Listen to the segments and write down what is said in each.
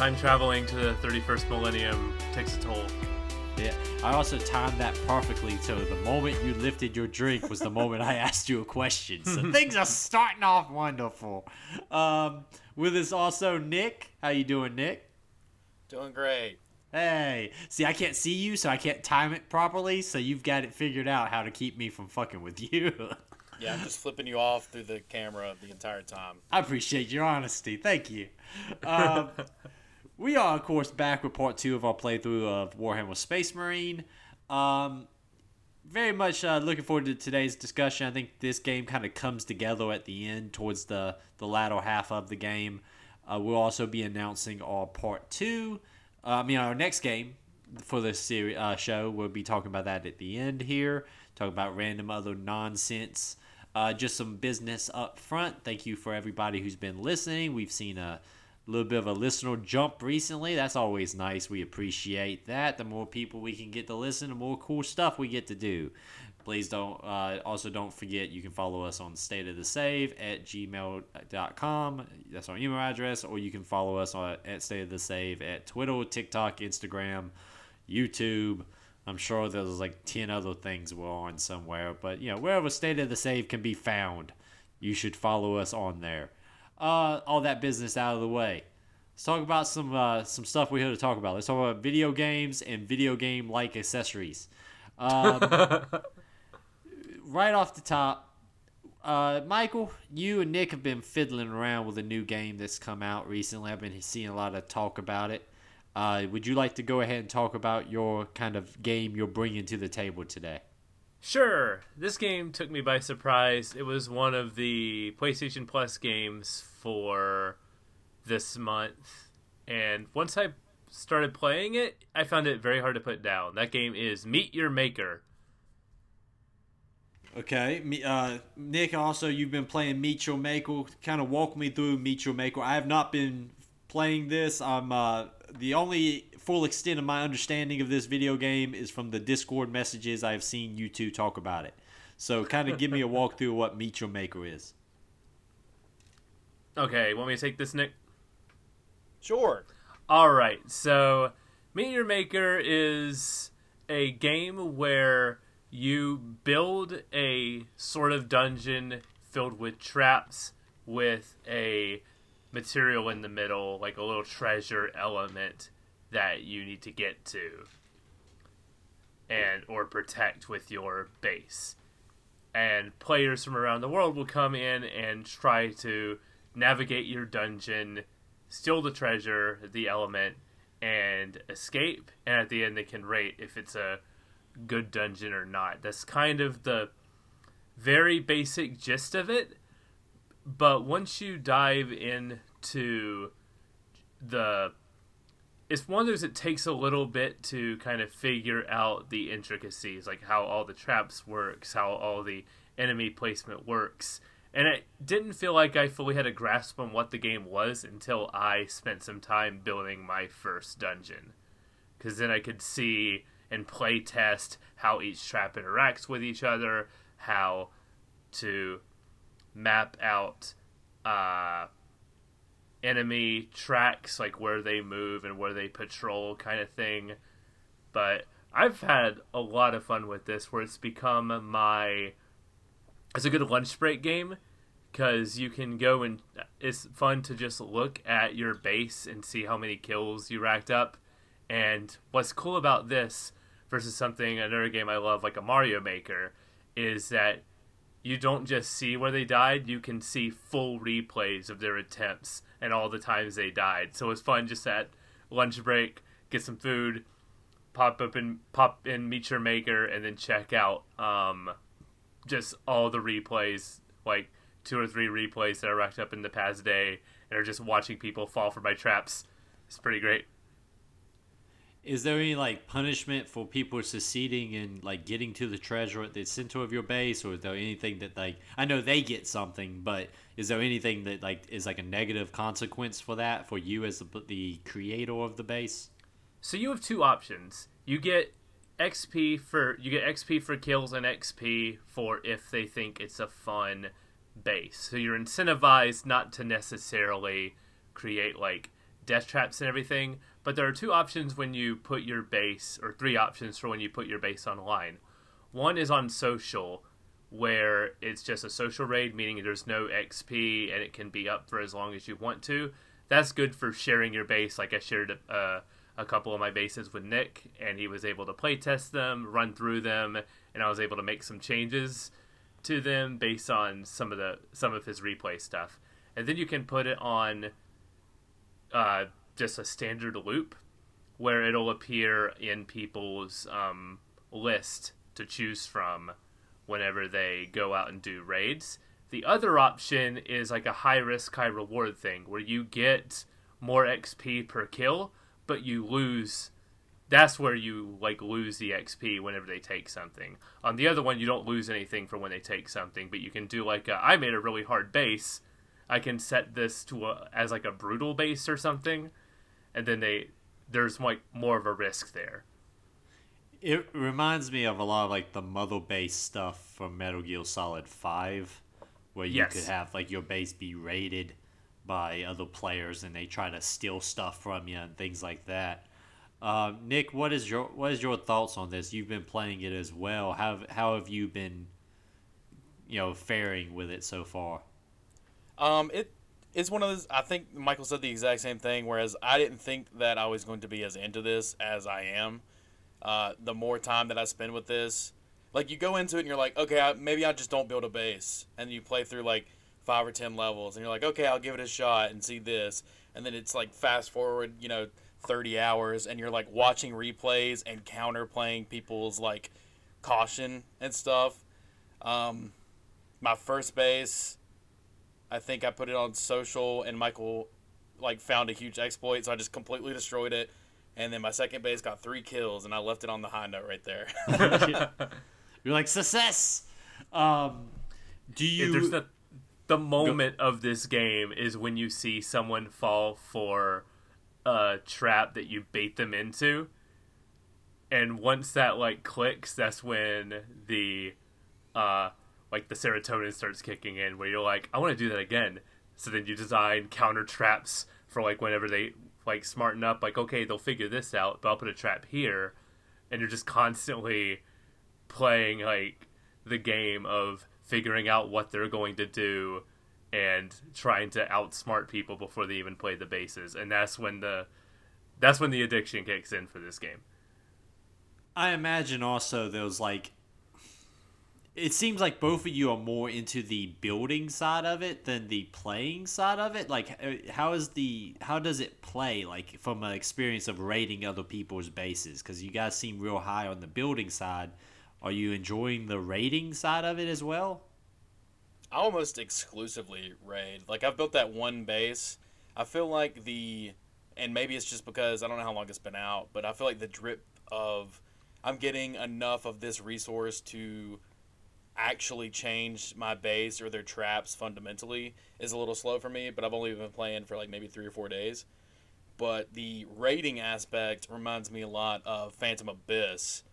Time traveling to the 31st millennium takes a toll. Yeah, I also timed that perfectly. So the moment you lifted your drink was the moment I asked you a question. So things are starting off wonderful. Um, with us also Nick. How you doing, Nick? Doing great. Hey, see, I can't see you, so I can't time it properly. So you've got it figured out how to keep me from fucking with you. Yeah, I'm just flipping you off through the camera the entire time. I appreciate your honesty. Thank you. Um, we are, of course, back with part two of our playthrough of Warhammer Space Marine. Um, very much uh, looking forward to today's discussion. I think this game kind of comes together at the end, towards the, the latter half of the game. Uh, we'll also be announcing our part two. Uh, I mean, our next game for this series uh, show. We'll be talking about that at the end here. Talk about random other nonsense. Uh, just some business up front. Thank you for everybody who's been listening. We've seen a little bit of a listener jump recently. That's always nice. We appreciate that. The more people we can get to listen, the more cool stuff we get to do. Please don't. Uh, also, don't forget you can follow us on State of the Save at gmail.com. That's our email address, or you can follow us on, at State of the Save at Twitter, TikTok, Instagram, YouTube. I'm sure there's like 10 other things we're on somewhere, but you know, wherever State of the Save can be found, you should follow us on there. Uh, all that business out of the way. Let's talk about some uh, some stuff we're here to talk about. Let's talk about video games and video game like accessories. Um, right off the top, uh, Michael, you and Nick have been fiddling around with a new game that's come out recently. I've been seeing a lot of talk about it. Uh, would you like to go ahead and talk about your kind of game you're bringing to the table today? Sure, this game took me by surprise. It was one of the PlayStation Plus games for this month. And once I started playing it, I found it very hard to put down. That game is Meet Your Maker. Okay, uh, Nick. Also, you've been playing Meet Your Maker. Kind of walk me through Meet Your Maker. I have not been playing this. I'm uh, the only full extent of my understanding of this video game is from the Discord messages I've seen you two talk about it. So, kind of give me a walkthrough of what Meet Your Maker is. Okay, want me to take this, Nick? Sure. All right, so Meet Your Maker is a game where you build a sort of dungeon filled with traps with a material in the middle, like a little treasure element that you need to get to and or protect with your base. And players from around the world will come in and try to navigate your dungeon, steal the treasure, the element, and escape. And at the end, they can rate if it's a good dungeon or not. That's kind of the very basic gist of it. But once you dive into the. It's one of those that takes a little bit to kind of figure out the intricacies, like how all the traps works, how all the enemy placement works and it didn't feel like I fully had a grasp on what the game was until I spent some time building my first dungeon. Because then I could see and play test how each trap interacts with each other, how to map out uh, enemy tracks, like where they move and where they patrol, kind of thing. But I've had a lot of fun with this, where it's become my it's a good lunch break game because you can go and it's fun to just look at your base and see how many kills you racked up. And what's cool about this versus something another game I love like a Mario Maker is that you don't just see where they died, you can see full replays of their attempts and all the times they died. So it's fun just at lunch break, get some food, pop up and pop in Meet Your Maker, and then check out um, just all the replays, like two or three replays that I racked up in the past day, and are just watching people fall for my traps. It's pretty great. Is there any like punishment for people succeeding in like getting to the treasure at the center of your base, or is there anything that like I know they get something, but is there anything that like is like a negative consequence for that for you as the, the creator of the base? So you have two options. You get XP for you get XP for kills and XP for if they think it's a fun base. So you're incentivized not to necessarily create like death traps and everything, but there are two options when you put your base or three options for when you put your base online. One is on social where it's just a social raid meaning there's no XP and it can be up for as long as you want to. That's good for sharing your base like I shared a uh, a couple of my bases with Nick, and he was able to play test them, run through them, and I was able to make some changes to them based on some of the some of his replay stuff. And then you can put it on uh, just a standard loop where it'll appear in people's um, list to choose from whenever they go out and do raids. The other option is like a high risk, high reward thing where you get more XP per kill, but you lose that's where you like lose the XP whenever they take something. On the other one, you don't lose anything for when they take something, but you can do like a, I made a really hard base. I can set this to a, as like a brutal base or something, and then they there's like more of a risk there. It reminds me of a lot of like the mother base stuff from Metal Gear Solid Five, where you Yes. could have like your base be raided by other players and they try to steal stuff from you and things like that. Uh, Nick, what is your what is your thoughts on this? You've been playing it as well. How how have you been, you know, faring with it so far? Um, it it's one of those. I think Michael said the exact same thing. Whereas I didn't think that I was going to be as into this as I am. Uh, the more time that I spend with this, like you go into it and you're like, okay, I, maybe I just don't build a base, and you play through like five or ten levels, and you're like, okay, I'll give it a shot and see this, and then it's like fast forward, you know, thirty hours, and you're like watching replays and counter playing people's like caution and stuff. Um, my first base. I think I put it on social, and Michael like found a huge exploit, so I just completely destroyed it. And then my second base got three kills, and I left it on the high note right there. You're like success. Um, do you? There's the the moment of this game is when you see someone fall for a trap that you bait them into, and once that like clicks, that's when the uh like the serotonin starts kicking in, where you're like, I want to do that again. So then you design counter traps for like whenever they like smarten up, like okay, they'll figure this out, but I'll put a trap here, and you're just constantly playing like the game of figuring out what they're going to do and trying to outsmart people before they even play the bases and that's when the that's when the addiction kicks in for this game I imagine also there's like it seems like both of you are more into the building side of it than the playing side of it. Like uh, how is the how does it play like from an experience of raiding other people's bases cuz you guys seem real high on the building side. Are you enjoying the raiding side of it as well? I almost exclusively raid. Like I've built that one base. I feel like the and maybe it's just because I don't know how long it's been out, but I feel like the drip of I'm getting enough of this resource to actually change my base or their traps fundamentally is a little slow for me, but I've only been playing for like maybe 3 or 4 days. But the raiding aspect reminds me a lot of Phantom Abyss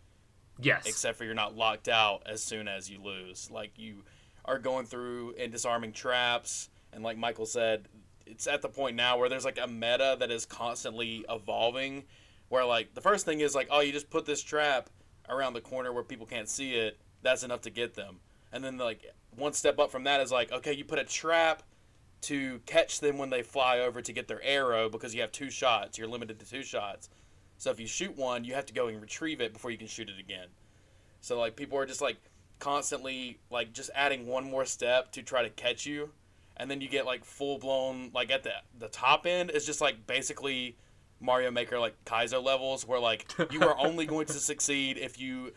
yes except for you're not locked out as soon as you lose. Like you are going through and disarming traps, and like Michael said, it's at the point now where there's like a meta that is constantly evolving. Where like the first thing is like, oh, you just put this trap around the corner where people can't see it. That's enough to get them. And then like one step up from that is like, okay, you put a trap to catch them when they fly over to get their arrow because you have two shots. You're limited to two shots. So if you shoot one, you have to go and retrieve it before you can shoot it again. So like people are just like constantly like just adding one more step to try to catch you, and then you get like full blown like at the the top end is just like basically Mario Maker like Kaizo levels where like you are only going to succeed if you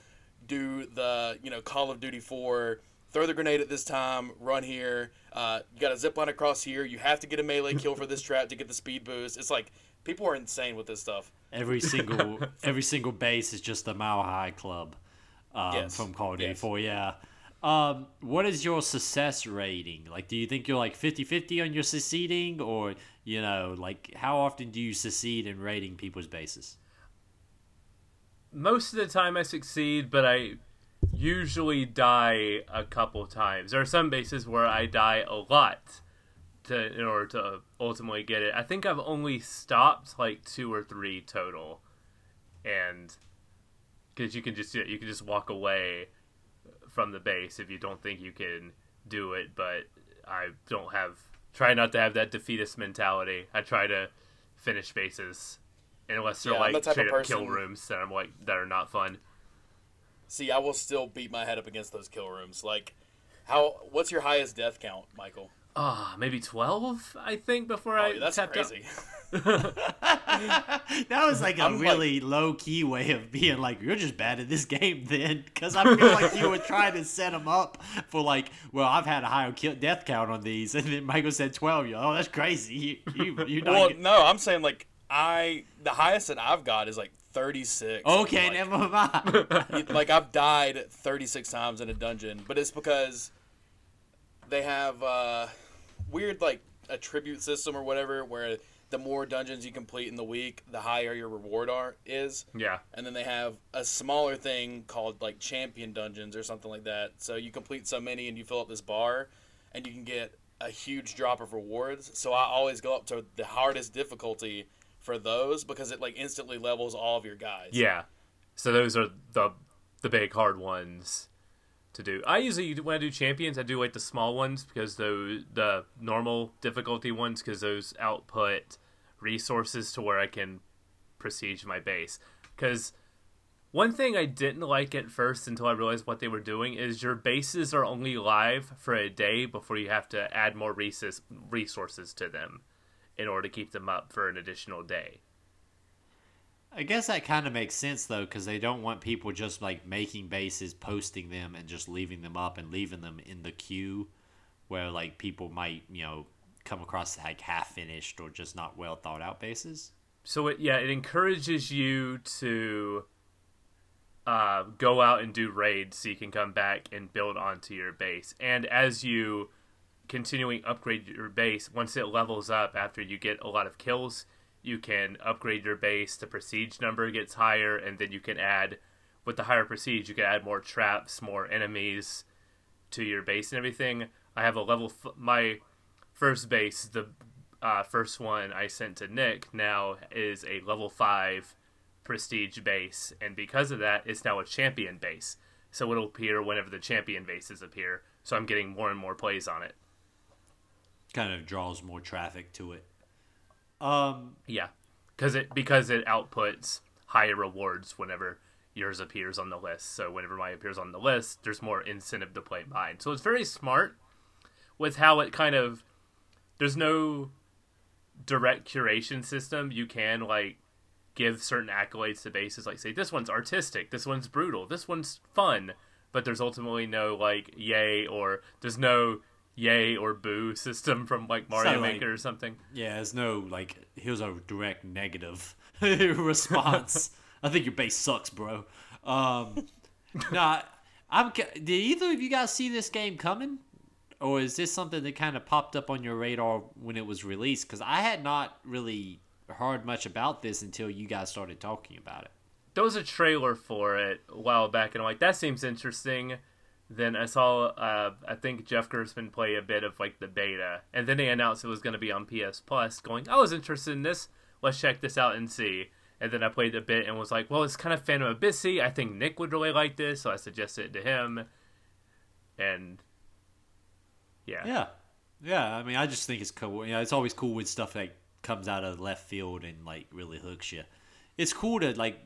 do the you know Call of Duty 4 throw the grenade at this time run here uh, you got a zip line across here you have to get a melee kill for this trap to get the speed boost it's like People are insane with this stuff. Every single every single base is just a mile high club um, Yes. from Call of Duty Yes. 4. Yeah. Um, what is your success rating? Like, do you think you're like 50 50 on your succeeding? Or, you know, like, how often do you succeed in raiding people's bases? most of the time I succeed, but I usually die a couple times. There are some bases where I die a lot to in order to ultimately get it. I think I've only stopped like two or three total, and because you can just you can just walk away from the base if you don't think you can do it. But I don't have try not to have that defeatist mentality. I try to finish bases. Unless they're Yeah, like the straight up kill rooms that I'm like that are not fun. See, I will still beat my head up against those kill rooms. Like, how? What's your highest death count, Michael? Ah, maybe twelve, I think, before Oh, I that's tapped out. crazy. That was like a I'm like- really low key way of being like, you're just bad at this game then. Because I feel like you were trying to set them up for like, well, I've had a higher kill- death count on these. And then Michael said 12. You're, oh, that's crazy. You, you, well, get- no, I'm saying like I the highest that I've got is like 36. Okay, like, never mind. like I've died 36 times in a dungeon, but it's because they have uh, weird like attribute system or whatever, where the more dungeons you complete in the week, the higher your reward are is. Yeah, And then they have a smaller thing called like champion dungeons or something like that. So you complete so many and you fill up this bar, and you can get a huge drop of rewards. So I always go up to the hardest difficulty for those because it like instantly levels all of your guys. yeah. So those are the the big hard ones to do. I usually when I do champions, I do like the small ones because the the normal difficulty ones because those output resources to where I can prestige my base. Because one thing I didn't like at first until I realized what they were doing is your bases are only live for a day before you have to add more resources resources to them in order to keep them up for an additional day. I guess that kind of makes sense though, because they don't want people just like making bases, posting them, and just leaving them up and leaving them in the queue, where like people might you know come across like half finished or just not well thought out bases. So it yeah, it encourages you to uh, go out and do raids so you can come back and build onto your base. And as you continuing upgrade your base, once it levels up after you get a lot of kills, you can upgrade your base. The prestige number gets higher, and then you can add with the higher prestige, you can add more traps, more enemies to your base and everything. I have a level f- my first base, the uh, first one I sent to Nick now is a level five prestige base, and because of that, it's now a champion base. So it'll appear whenever the champion bases appear. So I'm getting more and more plays on it. Kind of draws more traffic to it. Um, Yeah, because it because it outputs higher rewards whenever yours appears on the list. So whenever mine appears on the list, there's more incentive to play mine. So it's very smart with how it kind of there's no direct curation system. You can like give certain accolades to bases, like say this one's artistic, this one's brutal, this one's fun, but there's ultimately no like yay or there's no yay or boo system from like Mario So, like- Maker or something. yeah, there's no like here's a direct negative response. I think your base sucks, bro. Um, nah, I'm. Did either of you guys see this game coming, or is this something that kind of popped up on your radar when it was released? Because I had not really heard much about this until you guys started talking about it. there was a trailer for it a while back, and I'm like, that seems interesting. Then I saw, uh, I think Jeff Gerstmann play a bit of like the beta, and then they announced it was going to be on PS Plus. Going, I was interested in this. Let's check this out and see. And then I played a bit and was like, well, it's kind of Phantom Abyssy. I think Nick would really like this, so I suggested it to him. And yeah, Yeah, yeah. I mean, I just think it's cool. You know, it's always cool when stuff like comes out of left field and like really hooks you. It's cool to like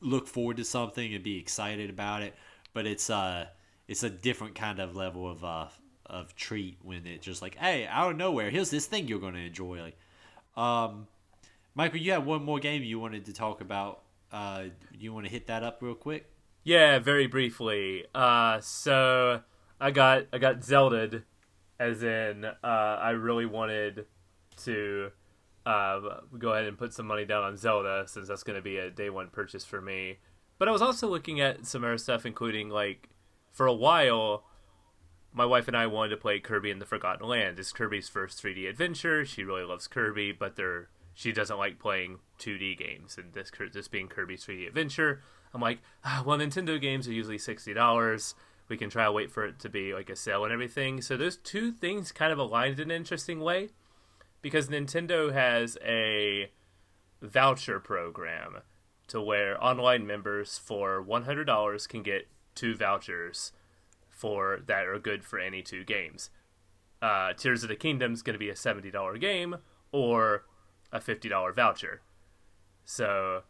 look forward to something and be excited about it, but it's uh, it's a different kind of level of uh of treat when it just like, hey, out of nowhere, here's this thing you're gonna enjoy. Like, um, Michael, you had one more game you wanted to talk about. Uh, you want to hit that up real quick? Yeah, very briefly. Uh, so I got I got Zelda'd, as in uh, I really wanted to uh, go ahead and put some money down on Zelda since that's going to be a day one purchase for me. But I was also looking at some other stuff, including like for a while, my wife and I wanted to play Kirby and the Forgotten Land. It's Kirby's first 3D adventure. She really loves Kirby, but they're she doesn't like playing 2D games, and this this being Kirby's 3D adventure, I'm like, ah, well, Nintendo games are usually sixty dollars. We can try to wait for it to be like a sale and everything. So those two things kind of aligned in an interesting way, because Nintendo has a voucher program to where online members for one hundred dollars can get two vouchers for that are good for any two games. Uh, Tears of the Kingdom is going to be a seventy dollar game, or a $50 voucher. So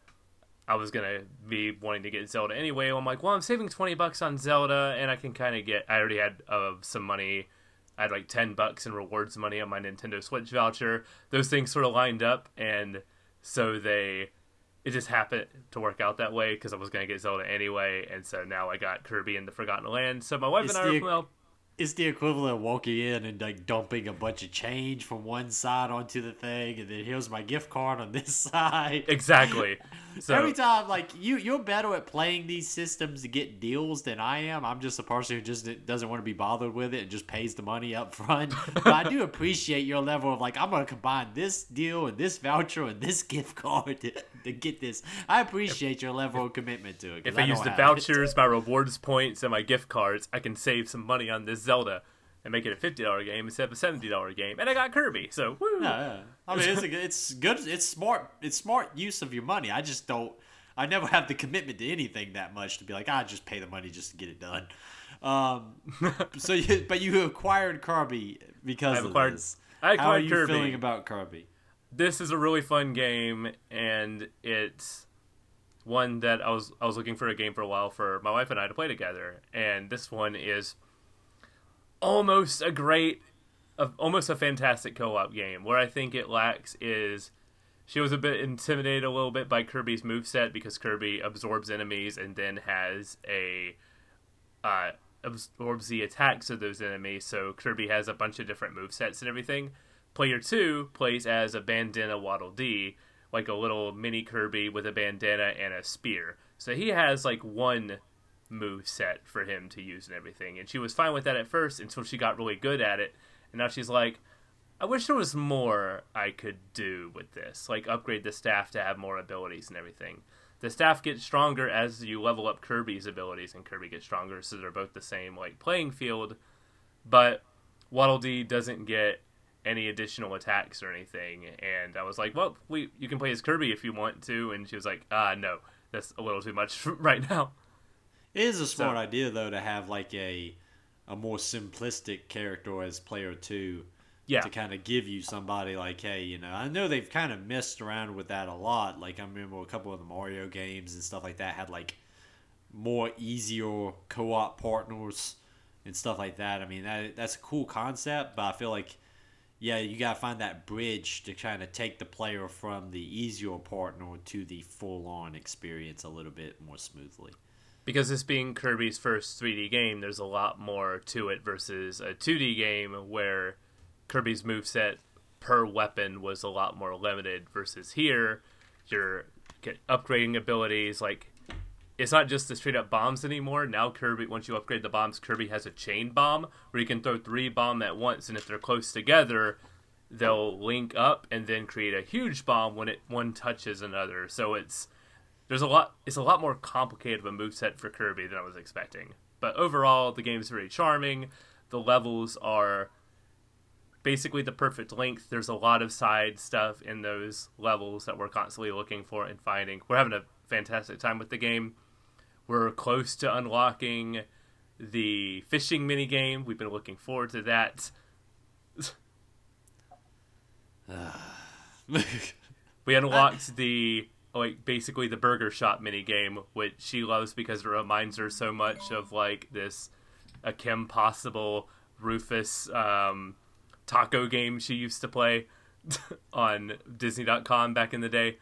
I was gonna be wanting to get Zelda anyway. I'm like, well, I'm saving 20 bucks on Zelda, and I can kind of get. I already had uh, some money. I had like 10 bucks in rewards money on my Nintendo Switch voucher. Those things sort of lined up, and so they. It just happened to work out that way because I was gonna get Zelda anyway, and so now I got Kirby and the Forgotten Land. So my wife It's and I the- are well, It's the equivalent of walking in and like dumping a bunch of change from one side onto the thing, and then here's my gift card on this side. exactly. So Every time, like you, you're better at playing these systems to get deals than I am. I'm just a person who just doesn't want to be bothered with it and just pays the money up front. but I do appreciate your level of like I'm gonna combine this deal and this voucher and this gift card to, to get this. I appreciate your level of commitment to it. If I, use the it. vouchers, my rewards points, and my gift cards, I can save some money on this Zelda and make it a fifty dollar game instead of a seventy dollar game. And I got Kirby, so woo! Yeah, yeah. I mean, it's, a, it's good. It's smart. It's smart use of your money. I just don't. I never have the commitment to anything that much to be like, I just pay the money just to get it done. Um, so, you, but you acquired Kirby because I've of this. I How are you Kirby. feeling about Kirby? This is a really fun game, and it's one that I was I was looking for a game for a while for my wife and I to play together. And this one is almost a great, a, almost a fantastic co-op game. Where I think it lacks is she was a bit intimidated a little bit by Kirby's moveset because Kirby absorbs enemies and then has a uh, absorbs the attacks of those enemies. So Kirby has a bunch of different move sets and everything. Player two plays as a bandana Waddle Dee, like a little mini Kirby with a bandana and a spear. So he has like one move set for him to use and everything. And she was fine with that at first until she got really good at it. And now she's like, I wish there was more I could do with this, like upgrade the staff to have more abilities and everything. The staff gets stronger as you level up Kirby's abilities, and Kirby gets stronger, so they're both the same like playing field. But Waddle Dee doesn't get any additional attacks or anything, and I was like, "Well, we you can play as Kirby if you want to," and she was like, "Ah, no, that's a little too much right now." It is a smart idea though to have like a a more simplistic character as player two. Yeah, to kind of give you somebody like, hey, you know, I know they've kind of messed around with that a lot. Like I remember a couple of the Mario games and stuff like that had like more easier co-op partners and stuff like that. I mean, that that's a cool concept, but I feel like yeah, you gotta find that bridge to kind of take the player from the easier partner to the full-on experience a little bit more smoothly. Because this being Kirby's first 3D game, there's a lot more to it versus a 2D game where Kirby's moveset per weapon was a lot more limited versus here you're upgrading abilities like it's not just the straight up bombs anymore. Now Kirby once you upgrade the bombs, Kirby has a chain bomb where you can throw three bomb at once and if they're close together, they'll link up and then create a huge bomb when it one touches another. So it's there's a lot it's a lot more complicated of a moveset for Kirby than I was expecting. But overall the game's very charming. The levels are basically the perfect length. There's a lot of side stuff in those levels that we're constantly looking for and finding. We're having a fantastic time with the game. We're close to unlocking the fishing mini game. We've been looking forward to that. We unlocked the like basically the burger shop mini game, which she loves because it reminds her so much of like this a Kim Possible Rufus um, taco game she used to play on Disney.com back in the day.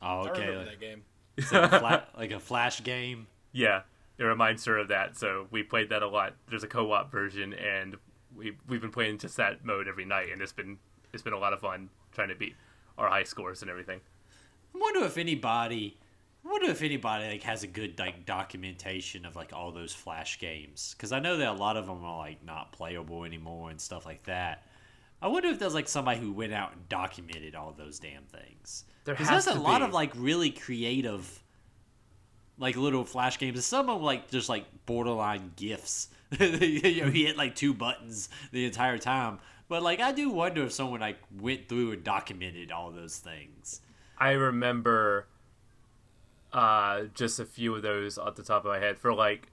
Oh, I okay. remember Like, that game. is a fla- like a flash game. Yeah, it reminds her of that. So we played that a lot. There's a co-op version, and we we've been playing just that mode every night, and it's been it's been a lot of fun trying to beat our high scores and everything. I wonder if anybody, I wonder if anybody like has a good like documentation of like all those flash games because I know that a lot of them are like not playable anymore and stuff like that. I wonder if there's like somebody who went out and documented all those damn things. There Because has there's a to lot of like really creative, like little flash games. And some of them like just like borderline gifs. you know, he hit like two buttons the entire time. But like, I do wonder if someone like went through and documented all those things. I remember uh, just a few of those off the top of my head for like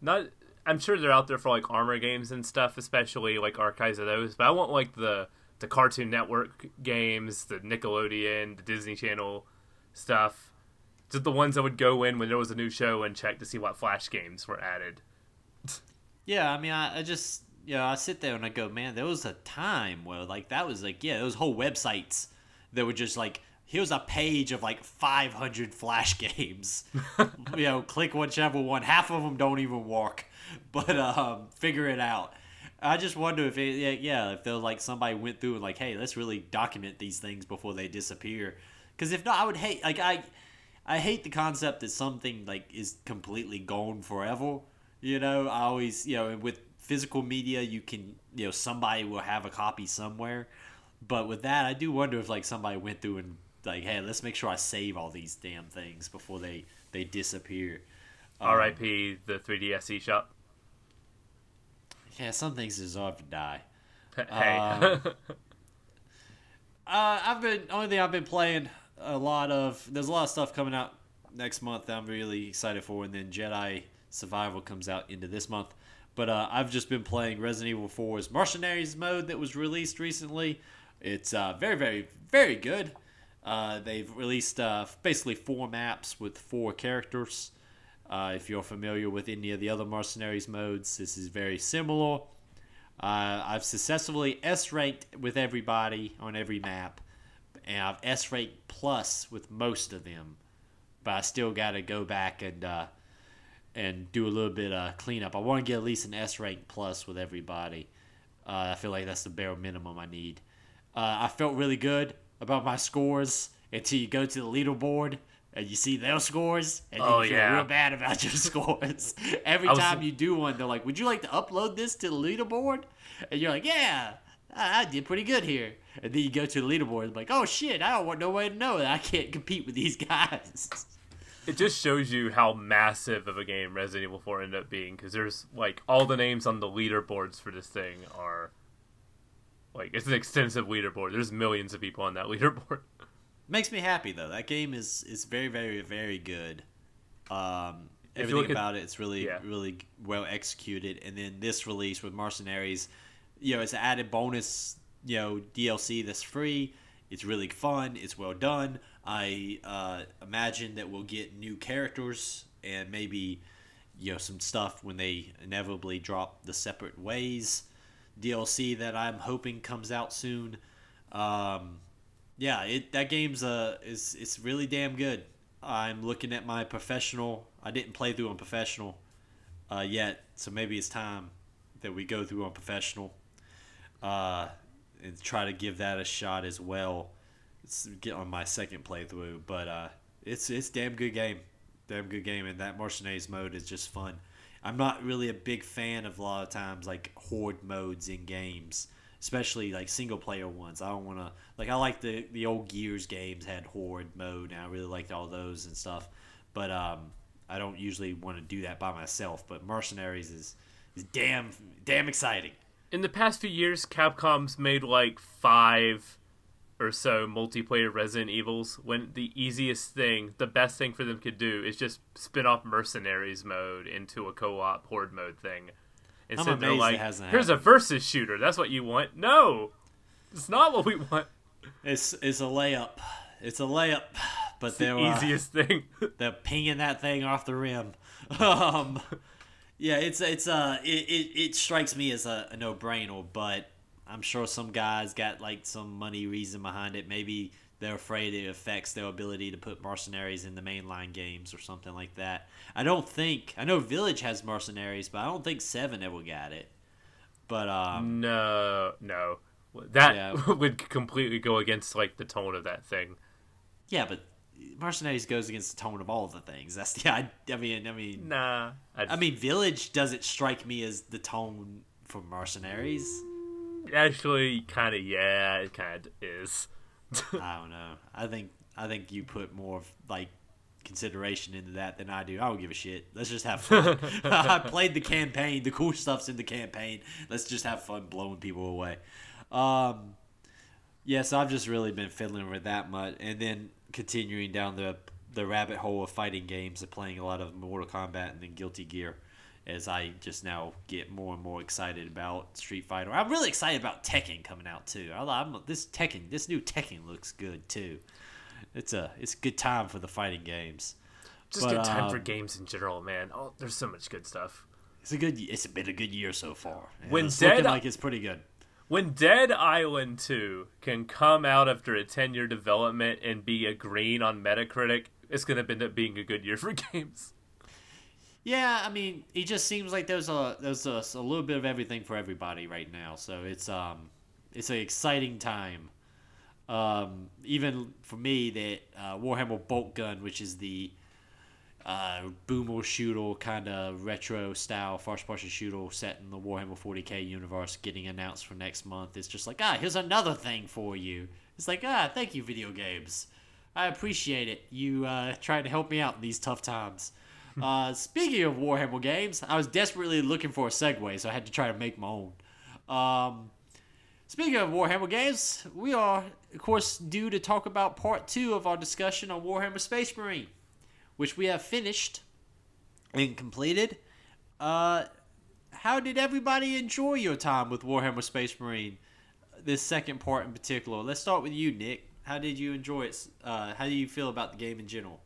not. I'm sure they're out there for like armor games and stuff, especially like archives of those. But I want like the the Cartoon Network games, the Nickelodeon, the Disney Channel stuff. Just the ones that would go in when there was a new show and check to see what Flash games were added. Yeah, I mean, I, I just, you know, I sit there and I go, man, there was a time where, like, that was like, yeah, those whole websites that were just like, here's a page of like 500 Flash games. you know, click whichever one. Half of them don't even work, but um, figure it out. I just wonder if it, yeah, yeah, if there like somebody went through and like, hey, let's really document these things before they disappear. Because if not, I would hate like I, I hate the concept that something like is completely gone forever. You know, I always you know with physical media you can you know somebody will have a copy somewhere, but with that I do wonder if like somebody went through and like, hey, let's make sure I save all these damn things before they they disappear. Um, R.I.P. the 3DS shop. Yeah, some things deserve to die. hey, Um, Uh, I've been only thing I've been playing a lot of. There's a lot of stuff coming out next month that I'm really excited for, and then Jedi Survivor comes out into this month. But uh, I've just been playing Resident Evil 4's Mercenaries mode that was released recently. It's uh, very, very, very good. Uh, they've released uh, basically four maps with four characters. Uh, if you're familiar with any of the other Mercenaries modes, this is very similar. Uh, I've successfully S ranked with everybody on every map, and I've S ranked plus with most of them. But I still got to go back and uh, and do a little bit of cleanup. I want to get at least an S rank plus with everybody. I feel like that's the bare minimum I need. I felt really good about my scores until you go to the leaderboard and you see their scores, and Oh, you feel yeah. real bad about your scores. Every was- time you do one, they're like, "Would you like to upload this to the leaderboard?" And you're like, "Yeah, I, I did pretty good here." And then you go to the leaderboard, and like, "Oh shit, I don't want no way to know that I can't compete with these guys." it just shows you how massive of a game Resident Evil 4 ended up being because there's like all the names on the leaderboards for this thing are like it's an extensive leaderboard. There's millions of people on that leaderboard. Makes me happy though. That game is is very very very good. Um, everything look at- about it, it's really yeah. really well executed. And then this release with Mercenaries, you know, it's an added bonus, you know, DLC that's free. It's really fun. It's well done. I uh, imagine that we'll get new characters and maybe you know some stuff when they inevitably drop the separate ways DLC that I'm hoping comes out soon. Um, yeah, it that game's uh is it's really damn good. I'm looking at my professional. I didn't play through on professional uh, yet, so maybe it's time that we go through on professional uh, and try to give that a shot as well. Get on my second playthrough, but uh, it's it's damn good game, damn good game, and that mercenaries mode is just fun. I'm not really a big fan of a lot of times like horde modes in games, especially like single player ones. I don't want to like I like the the old Gears games had horde mode, and I really liked all those and stuff. But um, I don't usually want to do that by myself. But mercenaries is is damn damn exciting. In the past few years, Capcom's made like five or so multiplayer Resident Evils when the easiest thing, the best thing for them could do is just spin off Mercenaries mode into a co-op horde mode thing. Instead, they're like, "Here's a versus shooter. That's what you want." No, it's not what we want. It's it's a layup. It's a layup. But It's the they're uh, easiest thing. they're pinging that thing off the rim. Um, yeah, it's it's uh it, it, it strikes me as a, a no brainer, but I'm sure some guys got like some money reason behind it. Maybe they're afraid it affects their ability to put mercenaries in the mainline games or something like that. I don't think I know Village has mercenaries, but I don't think Seven ever got it. But um, no, no. That Yeah. would completely go against like the tone of that thing. Yeah, but Mercenaries goes against the tone of all the things. That's the I, I mean I mean Nah, I, I mean Village doesn't strike me as the tone for Mercenaries. Actually kind of yeah, it kind of is. I don't know. I think I think you put more of, like consideration into that than I do. I don't give a shit. Let's just have fun. I played the campaign. The cool stuff's in the campaign. Let's just have fun blowing people away. Um, yeah, so I've just really been fiddling with that much, and then continuing down the the rabbit hole of fighting games and playing a lot of Mortal Kombat and then Guilty Gear. As I just now get more and more excited about Street Fighter, I'm really excited about Tekken coming out too. I, I'm, this Tekken, this new Tekken looks good too. It's a it's a good time for the fighting games. Just But, good time for um, games in general, man. Oh, there's so much good stuff. It's a good. It's been a good year so far. And When it's Dead- like it's pretty good. When Dead Island 2 can come out after a 10 year development and be a green on Metacritic, it's going to end up being a good year for games. Yeah, I mean, it just seems like there's a there's a, a little bit of everything for everybody right now. So it's um it's an exciting time. Um, even for me, that uh, Warhammer Boltgun, which is the uh, boomer shooter kind of retro style first person shooter set in the Warhammer 40k universe, getting announced for next month. It's just like ah, here's another thing for you. It's like ah, thank you, video games. I appreciate it. You uh, tried to help me out in these tough times. Uh, speaking of Warhammer games, I was desperately looking for a segue, so I had to try to make my own. Um, speaking of Warhammer games, we are, of course, due to talk about part two of our discussion on Warhammer Space Marine, which we have finished and completed. Uh, how did everybody enjoy your time with Warhammer Space Marine? This second part in particular. Let's start with you, Nick. How did you enjoy it? Uh, how do you feel about the game in general?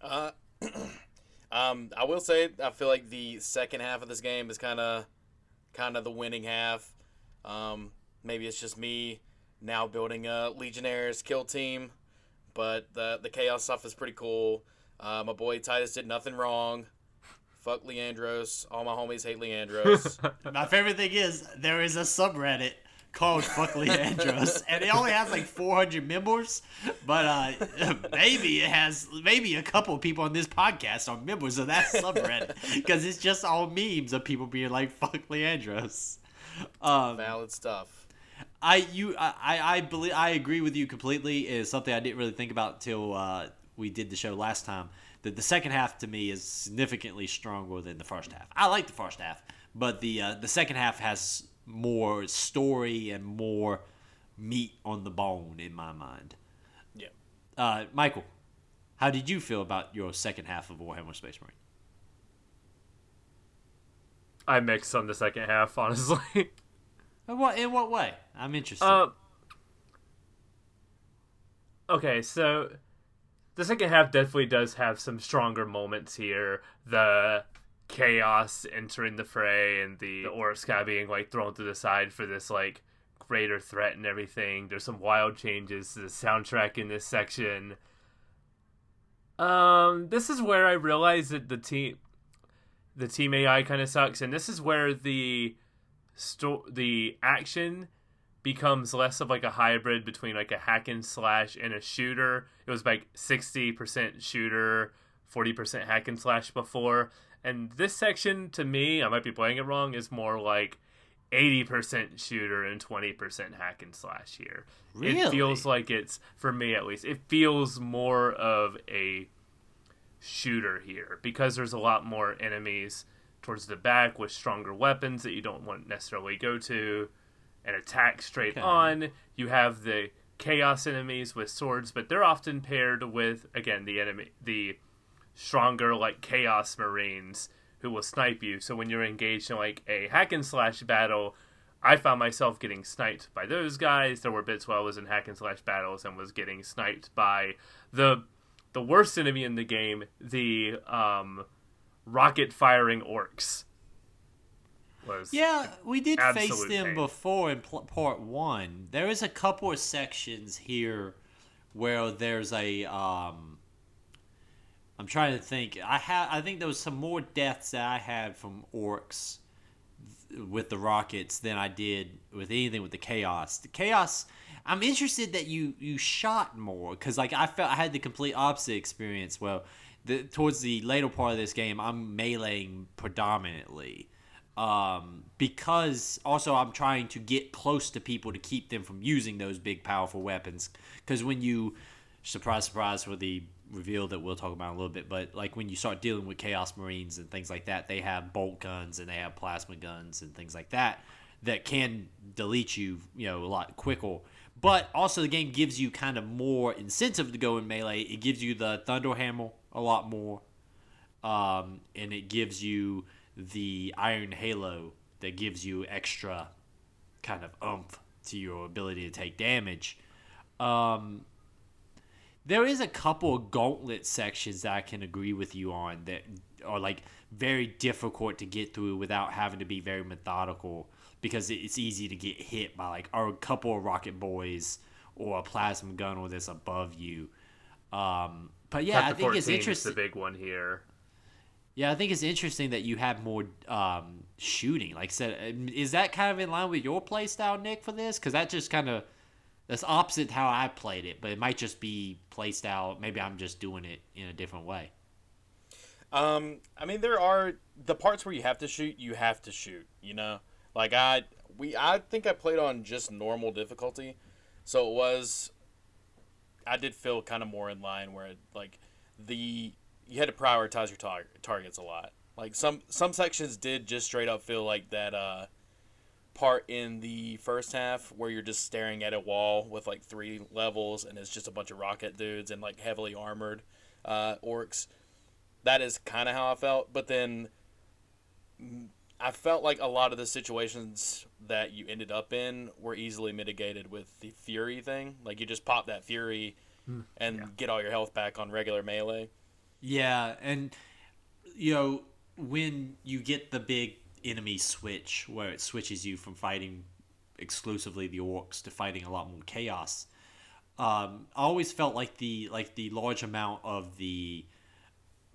Uh, um, I will say I feel like the second half of this game is kind of, kind of the winning half. Um, maybe it's just me now building a Legionaries kill team, but the the chaos stuff is pretty cool. Uh, my boy Titus did nothing wrong. Fuck Leandros. All my homies hate Leandros. My favorite thing is there is a subreddit called Fuck Leandros, and it only has like 400 members, but uh, maybe it has maybe a couple of people on this podcast are members of that subreddit because it's just all memes of people being like Fuck Leandros. Um, Valid stuff. I you I I I believe I agree with you completely. Is something I didn't really think about till uh, we did the show last time. That the second half to me is significantly stronger than the first half. I like the first half, but the uh, the second half has more story and more meat on the bone in my mind. Yeah. Uh, Michael, how did you feel about your second half of Warhammer Space Marine? I mixed on the second half, honestly. In what in what way? I'm interested. Uh, okay, so the second half definitely does have some stronger moments here. The chaos entering the fray and the of being like thrown to the side for this like greater threat and everything. There's some wild changes to the soundtrack in this section. Um, this is where I realized that the team, the team AI kind of sucks, and this is where the sto- the action becomes less of like a hybrid between like a hack and slash and a shooter. It was like 60% shooter, 40% hack and slash before. And this section to me, I might be playing it wrong, is more like 80% shooter and 20% hack and slash here. It Really? feels like it's for me at least. It feels more of a shooter here because there's a lot more enemies towards the back with stronger weapons that you don't want necessarily go to and attack straight Okay. on. You have the chaos enemies with swords, but they're often paired with again the enemy the stronger like chaos marines who will snipe you. So when you're engaged in like a hack and slash battle, I found myself getting sniped by those guys. There were bits where I was in hack and slash battles and was getting sniped by the the worst enemy in the game, the um, rocket firing Orks. Was Yeah, we did face them pain. before in pl- part one. There is a couple of sections here where there's a. Um, I'm trying to think. I have. I think there was some more deaths that I had from Orks with the rockets than I did with anything with the chaos. The chaos. I'm interested that you you shot more because like I felt I had the complete opposite experience. Well, the, towards the later part of this game, I'm meleeing predominantly um, because also I'm trying to get close to people to keep them from using those big powerful weapons. Because when you surprise surprise for the reveal that we'll talk about a little bit, but like when you start dealing with Chaos Marines and things like that, they have bolt guns and they have plasma guns and things like that that can delete you, you know, a lot quicker. But also the game gives you kind of more incentive to go in melee. It gives you the Thunder Hammer a lot more, um, and it gives you the Iron Halo that gives you extra kind of oomph to your ability to take damage. Um, there is a couple of gauntlet sections that I can agree with you on that are like very difficult to get through without having to be very methodical because it's easy to get hit by like a couple of rocket boys or a plasma gun or this above you. Um, but yeah, Chapter I think it's interesting. the big one here. Yeah, I think it's interesting that you have more um, shooting. Like I said, is that kind of in line with your play style, Nick, for this? Because that just kind of that's opposite how I played it, but it might just be play style. Maybe I'm just doing it in a different way. Um, I mean, there are the parts where you have to shoot. You have to shoot. You know, like I we I think I played on just normal difficulty, so it was. I did feel kind of more in line where like the you had to prioritize your tar- targets a lot. Like some some sections did just straight up feel like that uh, part in the first half where you're just staring at a wall with like three levels and it's just a bunch of rocket dudes and like heavily armored uh, Orks. That is kind of how I felt. But then I felt like a lot of the situations that you ended up in were easily mitigated with the fury thing. Like you just pop that fury and get all your health back on regular melee. Yeah, and you know when you get the big enemy switch where it switches you from fighting exclusively the Orks to fighting a lot more chaos. Um, I always felt like the like the large amount of the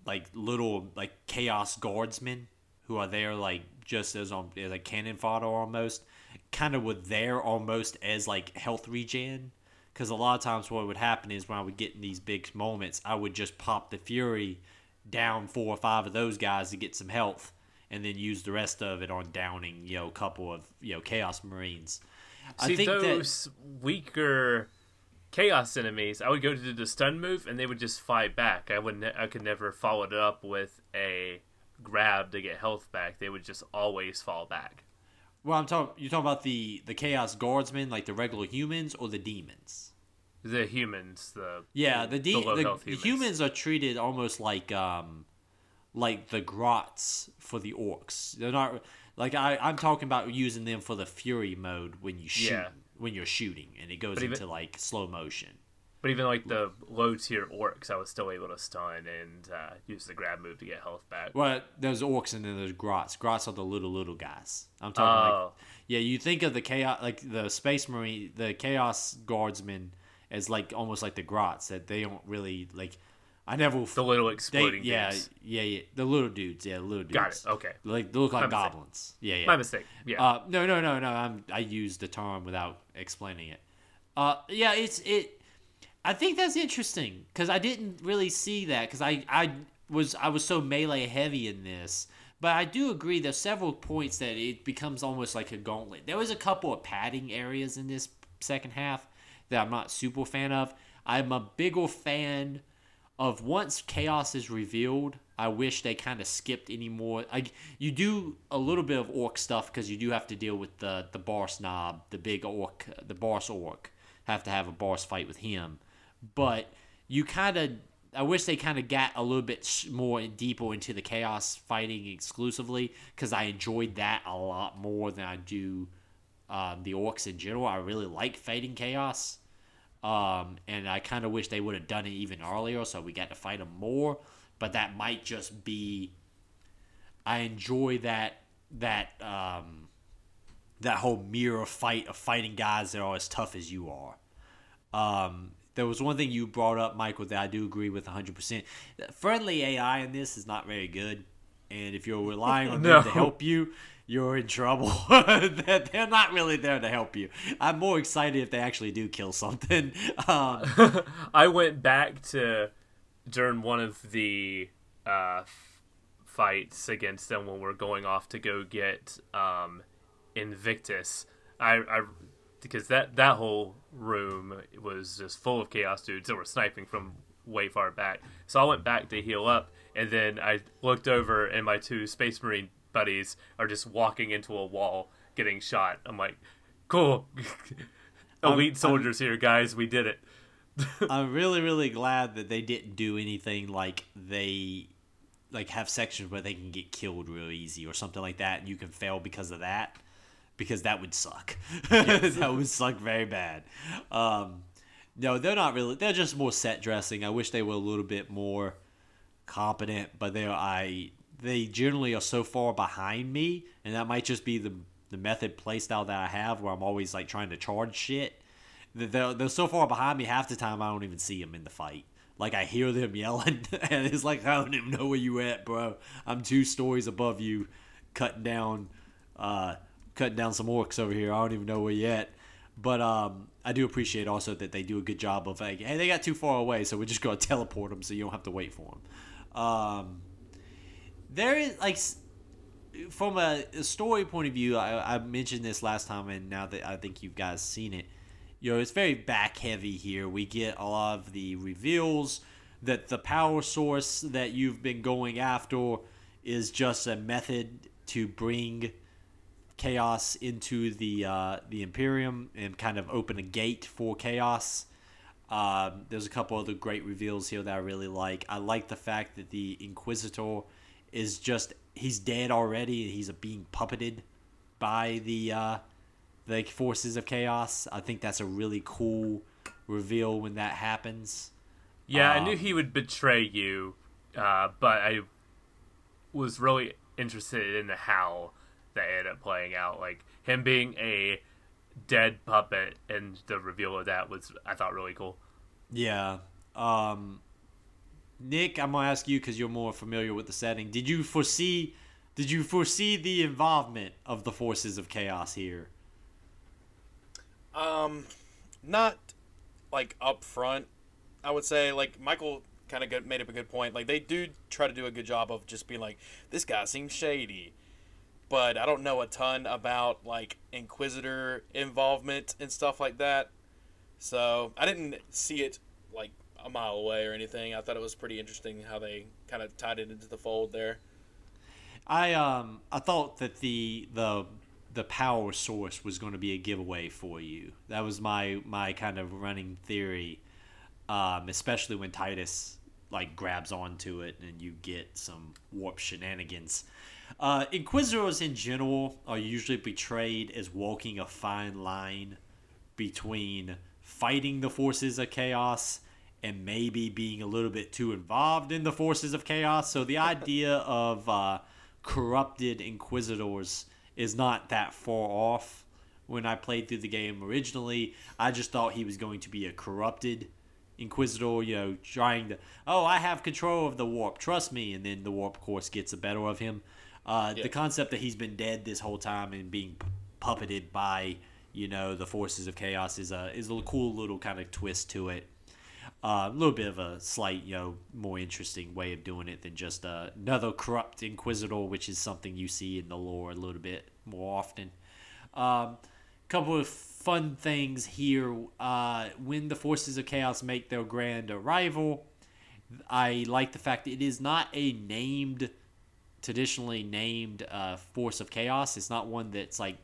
like little like chaos guardsmen who are there like just as on as like cannon fodder almost kind of were there almost as like health regen because a lot of times what would happen is when I would get in these big moments I would just pop the fury down four or five of those guys to get some health and then use the rest of it on downing you know a couple of you know chaos marines See I think that those weaker chaos enemies, I would go to do the stun move and they would just fight back. I would ne- I could never follow it up with a grab to get health back. They would just always fall back. well I'm talking You're talking about the the chaos guardsmen like the regular humans or the demons The humans, the Yeah, the, de- low the, health the humans are treated almost like um like the grots for the Orks. They're not like I I'm talking about using them for the fury mode when you shoot Yeah. when you're shooting and it goes But even- into like slow motion. But even like the low tier Orks, I was still able to stun and uh, use the grab move to get health back. Well, there's Orks and then there's grots. Grots are the little little guys. I'm talking like Oh, yeah, you think of the chaos like the space marine, the chaos guardsmen as like almost like the grots that they don't really like. I never the little they yeah dudes. yeah yeah the little dudes yeah the little dudes. Got it. Okay. Like they look like My mistake. goblins. Yeah, yeah. My mistake. Yeah. Uh, no, no, no, no. I'm I used the term without explaining it. Uh, yeah, it's it. I think that's interesting because I didn't really see that because I I was I was so melee heavy in this. But I do agree there's several points that it becomes almost like a gauntlet. There was a couple of padding areas in this second half that I'm not super fan of. I'm a bigger fan of once chaos is revealed i wish they kind of skipped any more. Like you do a little bit of Ork stuff because you do have to deal with the the boss Nob the big Ork the boss Ork. Have to have a boss fight with him. But you kind of i wish they kind of got a little bit more deeper into the chaos fighting exclusively because i enjoyed that a lot more than i do um, the Orks in general. I really like fighting chaos um, and I kind of wish they would have done it even earlier so we got to fight them more. But that might just be. I enjoy that that um, that whole mirror fight of fighting guys that are as tough as you are. Um, there was one thing you brought up, Michael, that I do agree with 100%. Friendly AI in this is not very good. And if you're relying on No. them to help you, you're in trouble. They're not really there to help you. I'm more excited if they actually do kill something. Um, I went back to during one of the uh, fights against them when we're going off to go get um, Invictus. I, I because that that whole room was just full of chaos dudes that were sniping from way far back. So I went back to heal up, and then I looked over, and my two Space Marine buddies are just walking into a wall, getting shot. I'm like, cool, elite I'm- soldiers here, guys. We did it. I'm really, really glad that they didn't do anything like they like have sections where they can get killed real easy or something like that, and you can fail because of that. Because that would suck. that would suck very bad. Um, no, they're not really. They're just more set dressing. I wish they were a little bit more competent, but they. I they generally are so far behind me, and that might just be the the method playstyle that I have, where I'm always like trying to charge shit. They're, they're so far behind me half the time I don't even see them in the fight. Like I hear them yelling, and it's like I don't even know where you at, bro. I'm two stories above you, cutting down, uh, cutting down some Orks over here. I don't even know where you at. But um, I do appreciate also that they do a good job of like, hey, they got too far away, so we're just gonna teleport them, so you don't have to wait for them. Um, there is like from a, a story point of view, I, I mentioned this last time, and now that I think you guys seen it, you know, it's very back heavy here. We get a lot of the reveals that the power source that you've been going after is just a method to bring chaos into the uh, the Imperium and kind of open a gate for chaos. Um, there's a couple other great reveals here that I really like. I like the fact that the Inquisitor is just he's dead already. He's being puppeted by the uh, the forces of chaos. I think that's a really cool reveal when that happens. Yeah, I knew Um, he would betray you, uh, but I was really interested in the how that ended up playing out. Like him being a dead puppet, and the reveal of that was I thought really cool. Yeah. Um, Nick, I'm gonna ask you because you're more familiar with the setting. Did you foresee? Did you foresee the involvement of the forces of chaos here? Um, not like up front. I would say like Michael kind of made up a good point. Like they do try to do a good job of just being like, this guy seems shady, but I don't know a ton about like Inquisitor involvement and stuff like that. So I didn't see it like a mile away or anything. I thought it was pretty interesting how they kind of tied it into the fold there. I um I thought that the the the power source was going to be a giveaway for you. That was my my kind of running theory. Um, especially when Titus like grabs onto it and you get some warp shenanigans. Uh, Inquisitors in general are usually portrayed as walking a fine line between fighting the forces of chaos and maybe being a little bit too involved in the forces of chaos. So the idea of uh, corrupted inquisitors is not that far off. When I played through the game originally, I just thought he was going to be a corrupted inquisitor, you know, trying to, oh, I have control of the warp, trust me, and then the warp, of course, gets the better of him. Uh, Yeah. The concept that he's been dead this whole time and being p- puppeted by, you know, the forces of chaos is a is a cool little kind of twist to it. Uh, a little bit of a slight, you know, more interesting way of doing it than just uh, another corrupt inquisitor, which is something you see in the lore a little bit more often. Um, couple of fun things here. Uh, when the forces of chaos make their grand arrival, I like the fact that it is not a named, traditionally named uh, force of chaos. It's not one that's like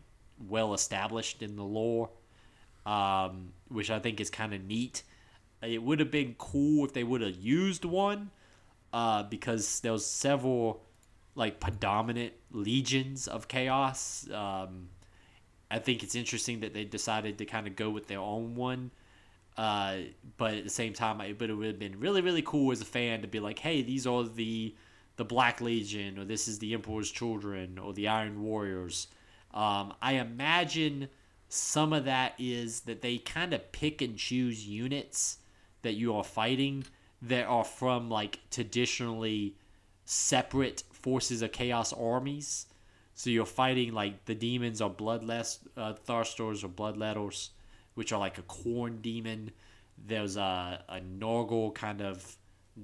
well established in the lore, um, which I think is kind of neat. It would have been cool if they would have used one, uh, because there was several like predominant legions of chaos. Um, I think it's interesting that they decided to kind of go with their own one. Uh, but at the same time, it would have been really, really cool as a fan to be like, hey, these are the the Black Legion, or this is the Emperor's Children, or the Iron Warriors. Um, I imagine some of that is that they kind of pick and choose units that you are fighting that are from like traditionally separate forces of chaos armies. So you're fighting like the demons are bloodless uh, Tharstors or bloodletters, which are like a Khorne demon. There's a a Nurgle kind of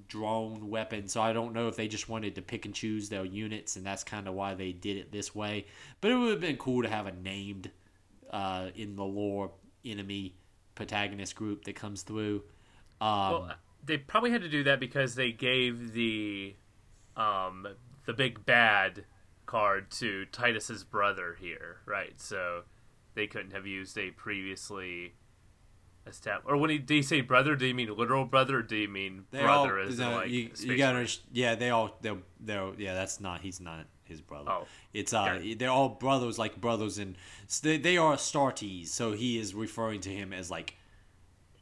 drone weapon. So I don't know if they just wanted to pick and choose their units, and that's kind of why they did it this way. But it would have been cool to have a named uh, in the lore enemy protagonist group that comes through. Um, Well, they probably had to do that because they gave the um, the big bad card to Titus's brother here, right? So they couldn't have used a previously established. Or when he, do you say brother? Do you mean literal brother? or Do you mean they brother all, as no, in like you, you gotta, yeah, they all they're they're yeah, that's not he's not his brother. Oh, It's uh, okay. they're all brothers, like brothers, and they, they are Astartes. So he is referring to him as like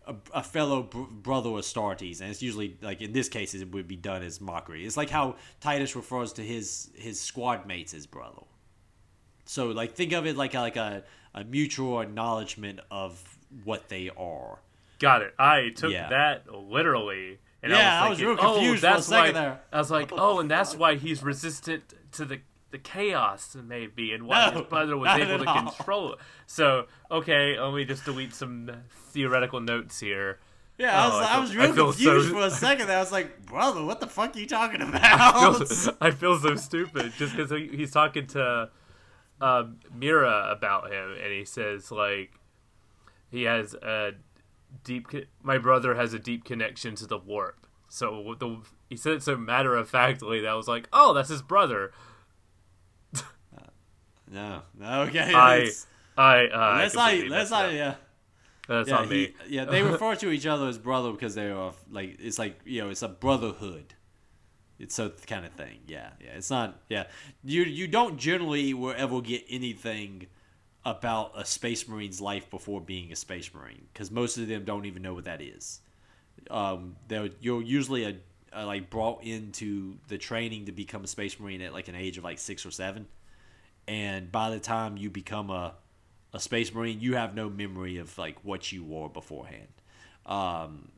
a, a fellow br- brother of Astartes, and it's usually like in this case it would be done as mockery. It's like how Titus refers to his his squad mates as brother. So like think of it like a, like a, a mutual acknowledgement of what they are. Got it. I took Yeah. that literally. And Yeah, I I was, was real oh, confused oh, for a that's second why, there. I was like, oh, and that's why he's resistant to the the chaos, maybe, and why No, his brother was able to all. control it. So, okay, let me just delete some theoretical notes here. Yeah, I Oh, was, I I, feel- was real feel confused so- for a second. I was like, brother, what the fuck are you talking I about? feel, I feel so stupid just because he's talking to um, Mira about him, and he says like he has a deep. My brother has a deep connection to the warp. So the he said it so matter of factly that I was like, oh, that's his brother. No, no, okay. I I uh, let's I not, let's not, yeah. That's Yeah, on me. he- yeah, they refer to each other as brother because they are like it's like you know it's a brotherhood. It's a kind of thing. Yeah, yeah. It's not. Yeah, you you don't generally will ever get anything about a space marine's life before being a space marine because most of them don't even know what that is. Um, they're you're usually a, a like brought into the training to become a space marine at like an age of like six or seven, and by the time you become a a space marine, you have no memory of like what you wore beforehand. Um,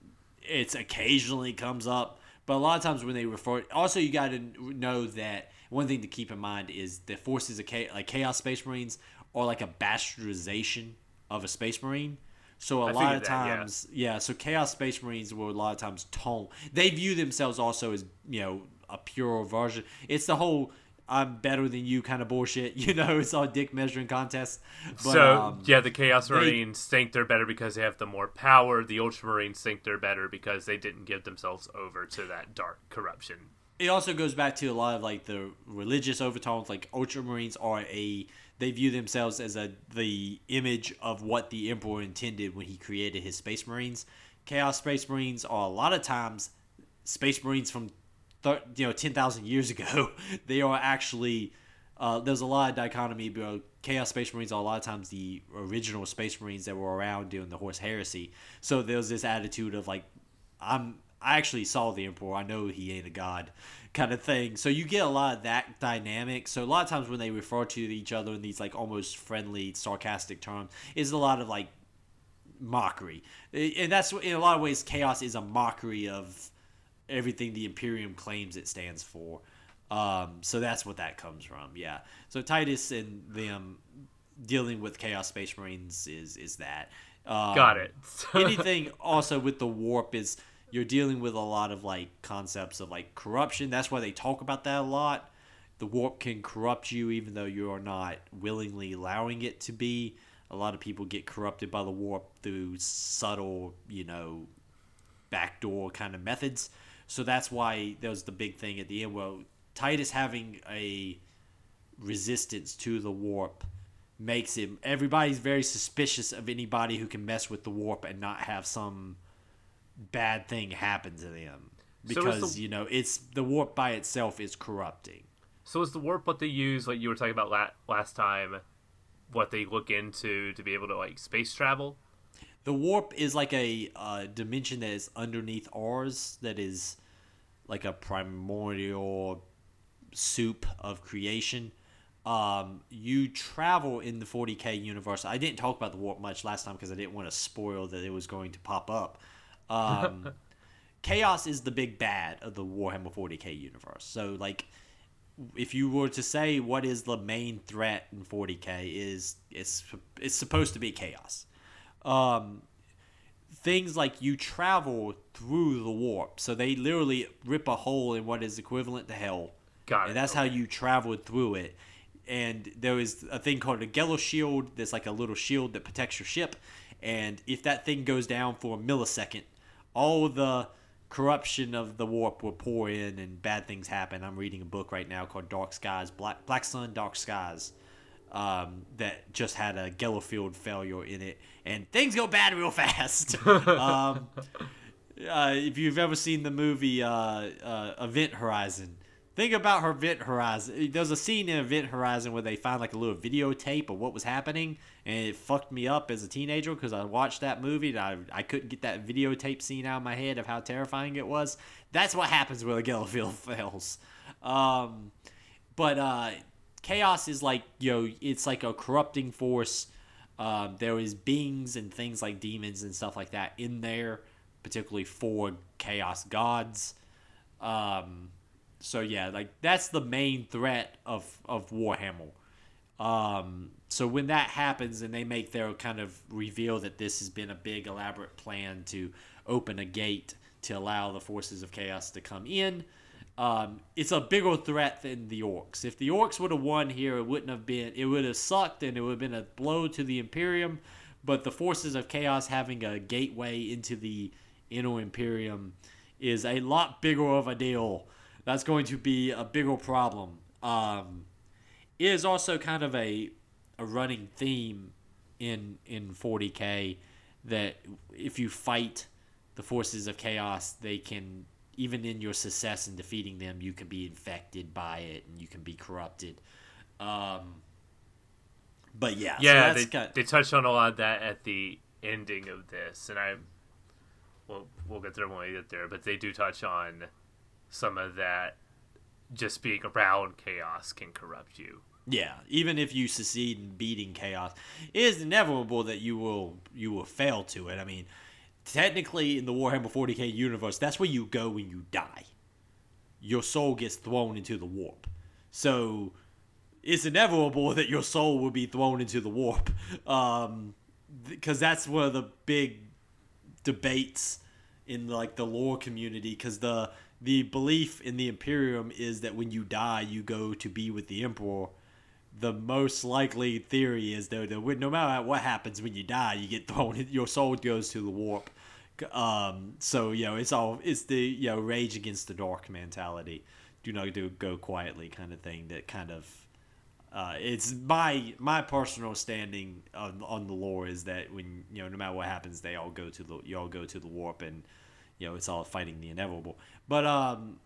it's occasionally comes up, but a lot of times when they refer, also you got to know that one thing to keep in mind is the forces of cha- like chaos space marines are like a bastardization of a space marine. So a I lot of that, yeah. times, yeah. So chaos space marines will a lot of times tone. They view themselves also as you know a pure version. It's the whole I'm better than you kind of bullshit. You know, it's all dick measuring contest. But, so um, yeah, the Chaos they- Marines think they're better because they have the more power. The Ultramarines think they're better because they didn't give themselves over to that dark corruption. it also goes back to a lot of like the religious overtones like ultramarines are a they view themselves as a the image of what the emperor intended when he created his space marines chaos space marines are a lot of times space marines from thir- you know 10,000 years ago they are actually uh, there's a lot of dichotomy but chaos space marines are a lot of times the original space marines that were around during the Horus Heresy so there's this attitude of like I'm I actually saw the emperor. I know he ain't a god, kind of thing. So you get a lot of that dynamic. So a lot of times when they refer to each other in these like almost friendly, sarcastic terms, is a lot of like mockery, and that's in a lot of ways chaos is a mockery of everything the Imperium claims it stands for. Um, so that's what that comes from. Yeah. So Titus and them dealing with Chaos Space Marines is is that. Um, Got it. anything also with the warp is you're dealing with a lot of like concepts of like corruption. That's why they talk about that a lot. The warp can corrupt you even though you are not willingly allowing it to be. A lot of people get corrupted by the warp through subtle, you know, backdoor kind of methods. So that's why there was the big thing at the end. Well, Titus having a resistance to the warp makes him everybody's very suspicious of anybody who can mess with the warp and not have some bad thing happen to them So because the- you know it's the warp by itself is corrupting So is the warp what they use, like you were talking about la- last time, what they look into to be able to like space travel? The warp is like a uh, dimension that is underneath ours that is like a primordial soup of creation. Um, you travel in the 40k universe. I didn't talk about the warp much last time because i didn't want to spoil that it was going to pop up. Um, chaos is the big bad of the warhammer 40k universe. So like if you were to say what is the main threat in 40k is it's it's supposed to be chaos. Um, things like you travel through the warp, so they literally rip a hole in what is equivalent to hell, Got it. and that's how you traveled through it. And there is a thing called a Geller shield. There's like a little shield that protects your ship, and if that thing goes down for a millisecond, all the corruption of the warp will pour in and bad things happen. I'm reading a book right now called Dark Skies, Black Black Sun, Dark Skies, um, that just had a Geller field failure in it, and things go bad real fast. um, uh, if you've ever seen the movie uh, uh, Event Horizon, think about her Event Horizon. There's a scene in Event Horizon where they find like a little videotape of what was happening, and it fucked me up as a teenager because I watched that movie and I, I couldn't get that videotape scene out of my head of how terrifying it was. That's what happens when a Gellerfield fails. Um, but uh, chaos is like you know it's like a corrupting force. Um, there is beings and things like demons and stuff like that in there, particularly for chaos gods. Um, so yeah, like that's the main threat of of Warhammer. Um, so when that happens and they make their kind of reveal that this has been a big elaborate plan to open a gate to allow the forces of chaos to come in, um, it's a bigger threat than the Orks. If the Orks would have won here, it wouldn't have been. It would have sucked and it would have been a blow to the Imperium. But the forces of chaos having a gateway into the inner Imperium is a lot bigger of a deal. That's going to be a bigger problem. Um, it is also kind of a a running theme in in 40k that if you fight the forces of chaos, they can even in your success in defeating them, you can be infected by it and you can be corrupted. Um, but yeah, so yeah, that's they, kind- they touched on a lot of that at the ending of this, and I, well, we'll get there when we get there, but they do touch on some of that. Just being around chaos can corrupt you. Yeah, even if you succeed in beating chaos, it is inevitable that you will you will fail to it. I mean, technically in the Warhammer 40k universe, that's where you go when you die. Your soul gets thrown into the warp. So it's inevitable that your soul will be thrown into the warp. Um because that's one of the big debates in like the lore community because the the belief in the Imperium is that when you die, you go to be with the Emperor. The most likely theory is though that no matter what happens when you die, you get thrown. Your soul goes to the warp. Um, so you know it's all it's the you know rage against the dark mentality. Do not do go quietly kind of thing. That kind of uh, it's my my personal standing on, on the lore is that when you know no matter what happens, they all go to the you all go to the warp and you know it's all fighting the inevitable. But um,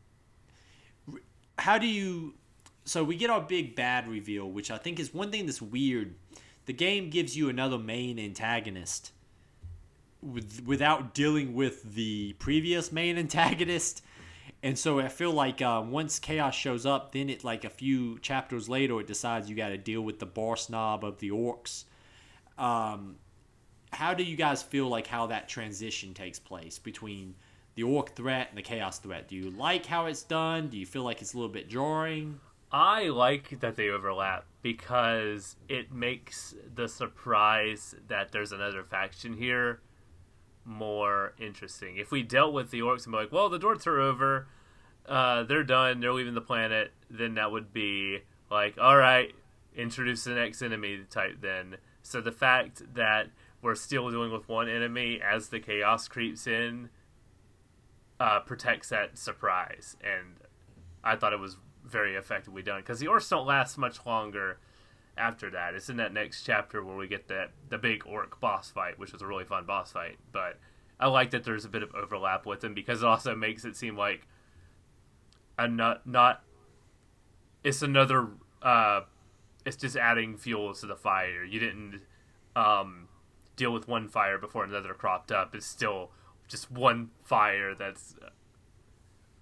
how do you? So we get our big bad reveal, which I think is one thing that's weird. The game gives you another main antagonist with, without dealing with the previous main antagonist. And so I feel like uh, once chaos shows up, then it like a few chapters later, it decides you got to deal with the bar snob of the Orks. Um, how do you guys feel like how that transition takes place between the Ork threat and the chaos threat? Do you like how it's done? Do you feel like it's a little bit jarring? I like that they overlap because it makes the surprise that there's another faction here more interesting. If we dealt with the Orks and be like, well, the Dorts are over, uh, they're done, they're leaving the planet, then that would be like, all right, introduce the next enemy type then. So the fact that we're still dealing with one enemy as the chaos creeps in uh, protects that surprise. And I thought it was very effectively done because the Orks don't last much longer after that. It's in that next chapter where we get that the big Ork boss fight, which was a really fun boss fight. But I like that there's a bit of overlap with them because it also makes it seem like a not not it's another uh it's just adding fuel to the fire. You didn't um deal with one fire before another cropped up. It's still just one fire that's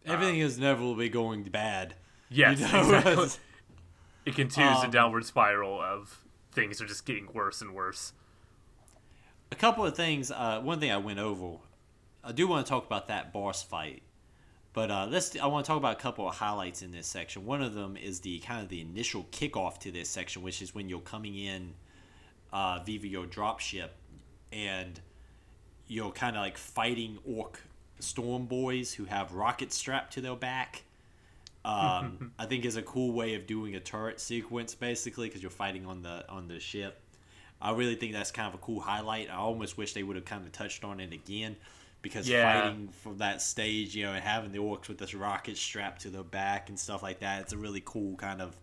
Everything is inevitably going bad. yes, You know? exactly. It continues Um, a downward spiral of things are just getting worse and worse. a couple of things. Uh, one thing I went over. I do want to talk about that boss fight. But uh, let's. I want to talk about a couple of highlights in this section. One of them is the kind of the initial kickoff to this section, which is when you're coming in uh, via your dropship, and you're kind of like fighting Ork storm boys who have rockets strapped to their back. Um, I think is a cool way of doing a turret sequence, basically, because you're fighting on the on the ship. I really think that's kind of a cool highlight. I almost wish they would have kind of touched on it again because Yeah. fighting from that stage, you know, and having the Orks with this rocket strapped to their back and stuff like that, it's a really cool kind of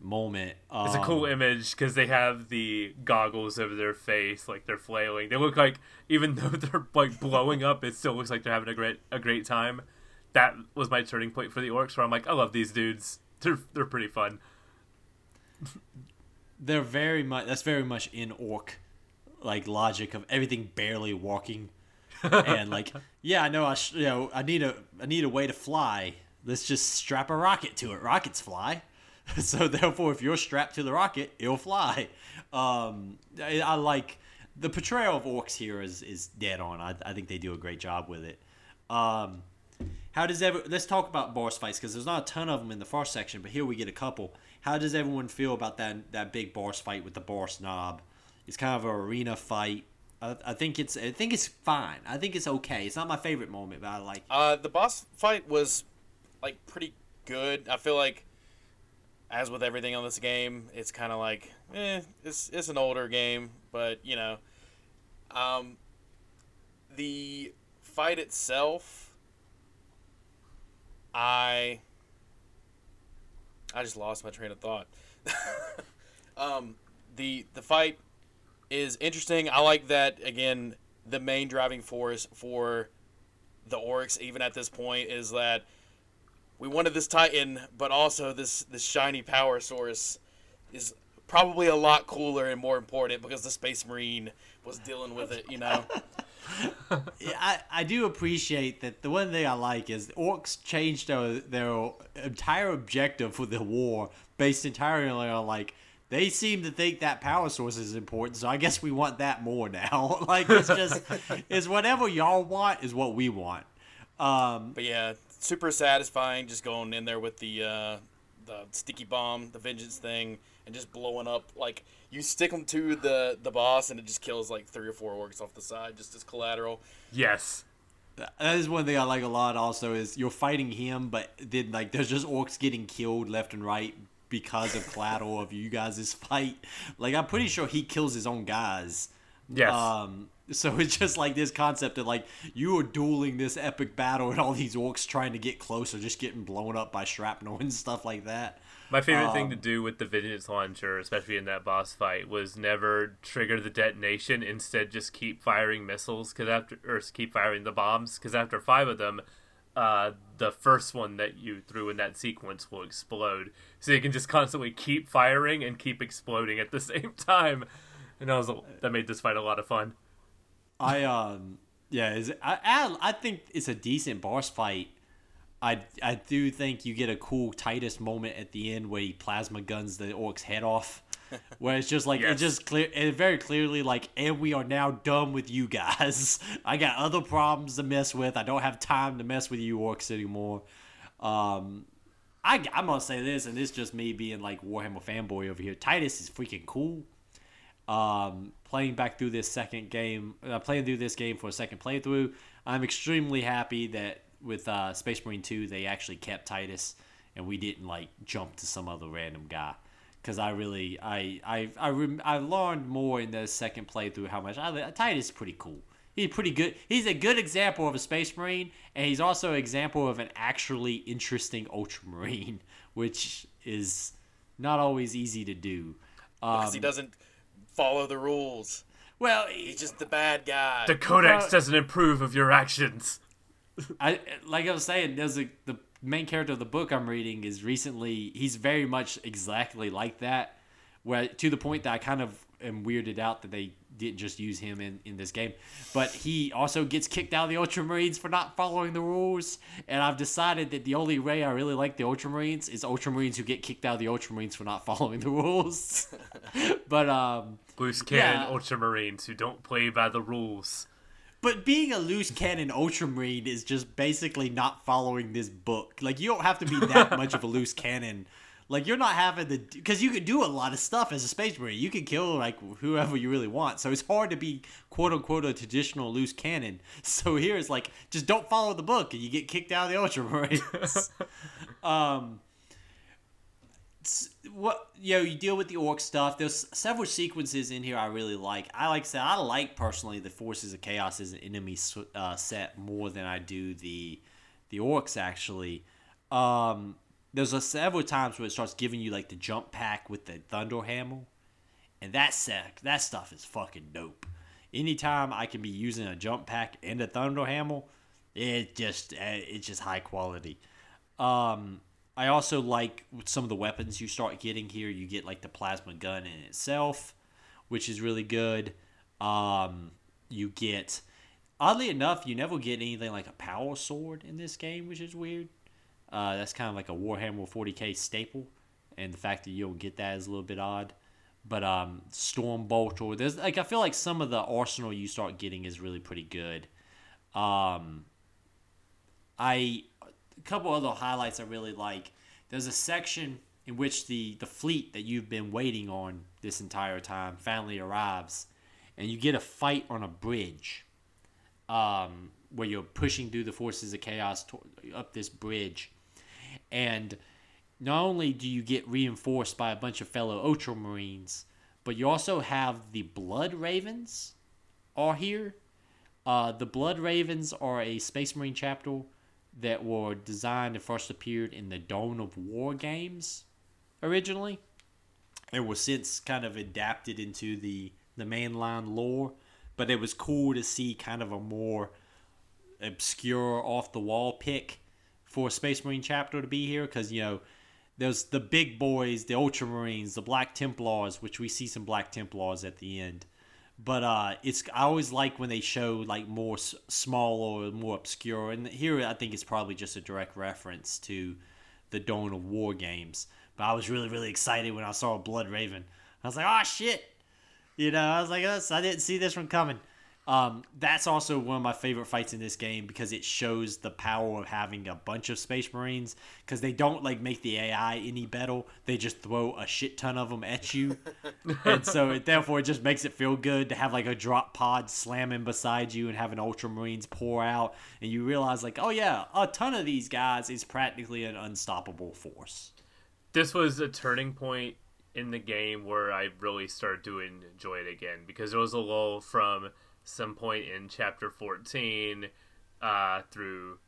moment. It's a cool Um, image because they have the goggles over their face, like they're flailing. They look like, even though they're like blowing up, it still looks like they're having a great a great time. That was my turning point for the Orks, where I'm like, I love these dudes. They're they're pretty fun. they're very much that's very much in Ork like logic of everything barely walking. And like yeah i know i sh- you know i need a i need a way to fly. Let's just strap a rocket to it. Rockets fly. So therefore if you're strapped to the rocket it'll fly. Um i, I like the portrayal of Orks here is is dead on. I, I think they do a great job with it. Um how does ever let's talk about boss fights because there's not a ton of them in the first section, but here we get a couple. How does everyone feel about that that big boss fight with the boss Nob? It's kind of an arena fight. I, I think it's I think it's fine. I think it's okay. It's not my favorite moment, but I like. Uh, the boss fight was like pretty good. I feel like, as with everything on this game, it's kind of like, eh, it's it's an older game, but you know, um, the fight itself, I, I just lost my train of thought. um, the the fight is interesting. I like that again. The main driving force for the Orks, even at this point, is that we wanted this Titan, but also this this shiny power source is probably a lot cooler and more important because the Space Marine was dealing with it. You know, I, I do appreciate that. The one thing I like is Orks changed their, their entire objective for the war based entirely on like they seem to think that power source is important, so I guess we want that more now. like it's just it's whatever y'all want is what we want. Um, but yeah, super satisfying just going in there with the uh, the sticky bomb, the vengeance thing, and just blowing up like. You stick them to the, the boss, and it just kills like three or four Orks off the side, just as collateral. Yes, that is one thing I like a lot. Also, is you're fighting him, but then like there's just Orks getting killed left and right because of collateral of you guys' fight. Like I'm pretty sure he kills his own guys. yes. Um, so it's just like this concept of like you are dueling this epic battle and all these Orks trying to get closer, just getting blown up by shrapnel and stuff like that. My favorite thing to Um, do with the Vengeance launcher, especially in that boss fight, was never trigger the detonation. Instead, just keep firing missiles because after or keep firing the bombs because after five of them, uh, the first one that you threw in that sequence will explode. So you can just constantly keep firing and keep exploding at the same time. And I was that made this fight a lot of fun. I um yeah, is I, I I think it's a decent boss fight. I I do think you get a cool Titus moment at the end where he plasma guns the Ork's head off. Where it's just like it just clear it very clearly like and we are now done with you guys. I got other problems to mess with. I don't have time to mess with you Orks anymore. Um I, I'm gonna say this, and it's just me being like Warhammer fanboy over here. Titus is freaking cool um, playing back through this second game, uh, playing through this game for a second playthrough, I'm extremely happy that with uh, Space Marine 2 they actually kept Titus and we didn't like jump to some other random guy. Because I really, I, I, I, rem- I learned more in the second playthrough how much I, Titus is pretty cool. He's pretty good. He's a good example of a Space Marine, and he's also an example of an actually interesting Ultramarine, which is not always easy to do. Because Um, he doesn't follow the rules. well, He's just the bad guy. The codex Uh, doesn't approve of your actions. I like I was saying, there's a the main character of the book I'm reading is recently he's very much exactly like that, where to the point that I kind of am weirded out that they didn't just use him in, in this game. But he also gets kicked out of the Ultramarines for not following the rules. And I've decided that the only way I really like the Ultramarines is Ultramarines who get kicked out of the Ultramarines for not following the rules. but um Loose cannon Yeah. ultramarines who don't play by the rules. But being a loose cannon ultramarine is just basically not following this book. Like you don't have to be that much of a loose cannon. Like you're not having to because you can do a lot of stuff as a space marine. You can kill like whoever you really want. So it's hard to be quote unquote a traditional loose cannon. So here it's like just don't follow the book and you get kicked out of the ultramarines. um what you know you deal with the Ork stuff. There's several sequences in here i really like. I like say i like personally the forces of chaos as an enemy uh, set more than i do the the Orks actually. Um there's a several times where it starts giving you like the jump pack with the thunder hammer and that set that stuff is fucking dope. Anytime i can be using a jump pack and a thunder hammer it just eh, it's just high quality. Um I also like some of the weapons you start getting here. You get like the plasma gun in itself, which is really good. Um, you get, oddly enough, you never get anything like a power sword in this game, which is weird. Uh, that's kind of like a Warhammer 40k staple, and the fact that you don't get that is a little bit odd. But um, Storm Bolt or there's like I feel like some of the arsenal you start getting is really pretty good. Um, I a couple other highlights I really like. There's a section in which the the fleet that you've been waiting on this entire time finally arrives, and you get a fight on a bridge, um, where you're pushing through the forces of chaos to, up this bridge, and not only do you get reinforced by a bunch of fellow Ultramarines, but you also have the Blood Ravens are here. Uh, the Blood Ravens are a Space Marine chapter that were designed and first appeared in the Dawn of War games originally. And were since kind of adapted into the the mainline lore but it was cool to see kind of a more obscure off the wall pick for space marine chapter to be here because you know there's the big boys the ultramarines the black templars which we see some black templars at the end but uh, it's I always like when they show like more s- small or more obscure, and here I think it's probably just a direct reference to the Dawn of War games. But I was really really excited when I saw Blood Raven. I was like, oh shit, you know, I was like, I didn't see this one coming. Um, that's also one of my favorite fights in this game because it shows the power of having a bunch of Space Marines because they don't like make the AI any better. They just throw a shit ton of them at you, and so it, therefore it just makes it feel good to have like a drop pod slamming beside you and having Ultramarines pour out, and you realize like, oh yeah, a ton of these guys is practically an unstoppable force. This was a turning point in the game where I really started to enjoy it again because there was a lull from some point in chapter 14 uh, through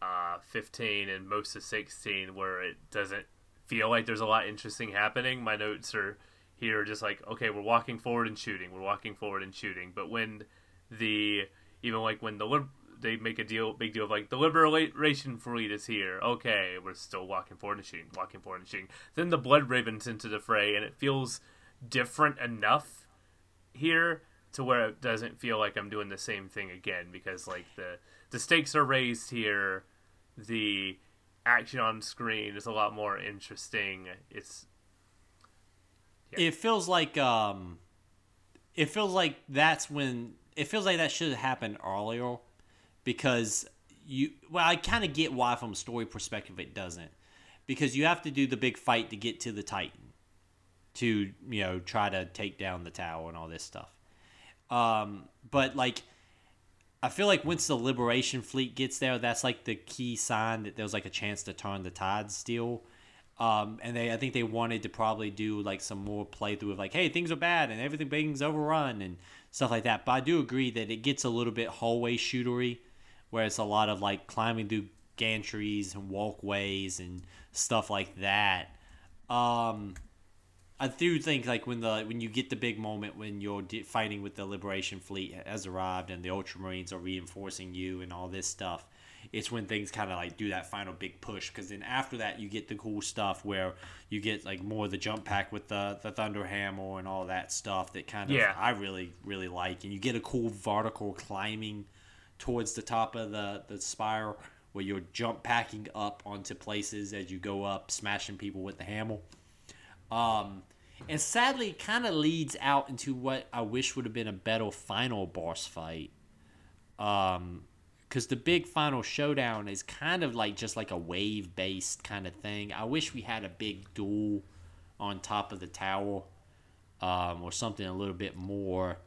uh, 15 and most of 16 where it doesn't feel like there's a lot interesting happening. My notes are here just like, okay, we're walking forward and shooting, we're walking forward and shooting. But when the, even like when the, they make a deal, big deal of like the liberation fleet is here. Okay, we're still walking forward and shooting, walking forward and shooting. Then the blood ravens into the fray, and it feels different enough here to where it doesn't feel like I'm doing the same thing again because like the the stakes are raised here, the action on screen is a lot more interesting. It's yeah. it feels like um it feels like that's when it feels like that should have happened earlier because you well I kind of get why from a story perspective it doesn't because you have to do the big fight to get to the Titan to you know try to take down the tower and all this stuff um, but like, I feel like once the Liberation Fleet gets there, that's like the key sign that there's like a chance to turn the tide still. Um, and they, I think they wanted to probably do like some more playthrough of like, hey, things are bad and everything everything's overrun and stuff like that. But I do agree that it gets a little bit hallway shootery, where it's a lot of like climbing through gantries and walkways and stuff like that. Um, I do think like when the when you get the big moment when you're fighting with the Liberation Fleet has arrived and the Ultramarines are reinforcing you and all this stuff, it's when things kind of like do that final big push. Because then after that you get the cool stuff where you get like more of the jump pack with the the Thunder Hammer and all that stuff that kind of yeah. I really really like, and you get a cool vertical climbing towards the top of the the spire where you're jump packing up onto places as you go up, smashing people with the hammer. Um, and sadly, it kind of leads out into what I wish would have been a better final boss fight. Um, because the big final showdown is kind of like just like a wave based kind of thing. I wish we had a big duel on top of the tower, um, or something a little bit more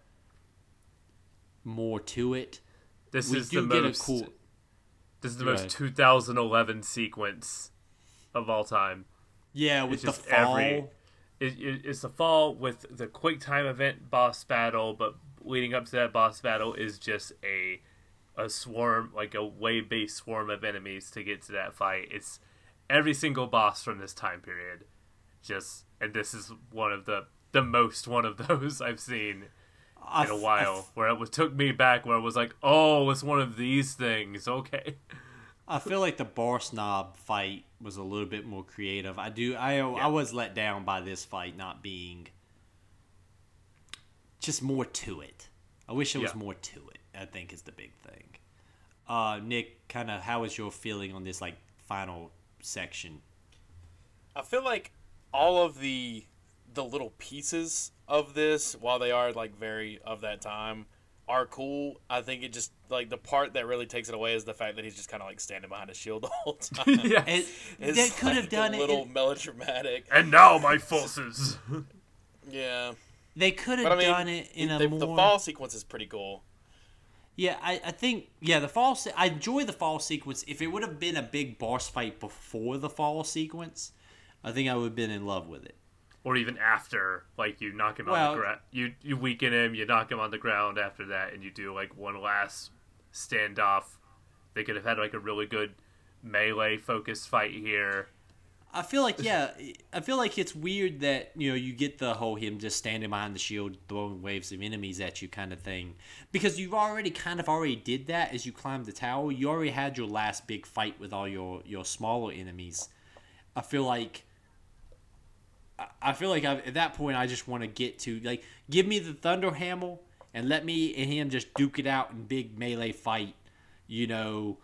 more to it. This We is the get a most. cool- This is the Go most ahead. 2011 sequence of all time. Yeah, with the just fall. every- It, it, it's the fall with the quick time event boss battle, but leading up to that boss battle is just a a swarm, like a wave based swarm of enemies to get to that fight. It's every single boss from this time period. Just and this is one of the the most one of those I've seen in a while. f- where it was, took me back, where it was like, oh, it's one of these things. Okay. I feel like the boss Nob fight was a little bit more creative. I do. I I was let down by this fight not being just more to it. I wish there was more to it. I think is the big thing. Uh, Nick, kind of, how was your feeling on this like final section? I feel like all of the the little pieces of this, while they are like very of that time, are cool. I think it just like the part that really takes it away is the fact that he's just kind of like standing behind a shield the whole time. yeah. It, It's they could have like done a it. little in- melodramatic. And now my forces. Yeah, they could have I mean, done it in a the, more. the fall sequence is pretty cool. Yeah, I, I think yeah the fall. Se- I enjoy the fall sequence. If it would have been a big boss fight before the fall sequence, I think I would have been in love with it. or even after, like you knock him on the ground, you you weaken him, you knock him on the ground after that, and you do like one last standoff. They could have had like a really good melee focused fight here. I feel like yeah, I feel like it's weird that you know you get the whole him just standing behind the shield throwing waves of enemies at you kind of thing because you've already kind of already did that as you climbed the tower. You already had your last big fight with all your your smaller enemies. I feel like I- feel like I, at that point I just want to get to like give me the thunder hammer and let me and him just duke it out in big melee fight. You know,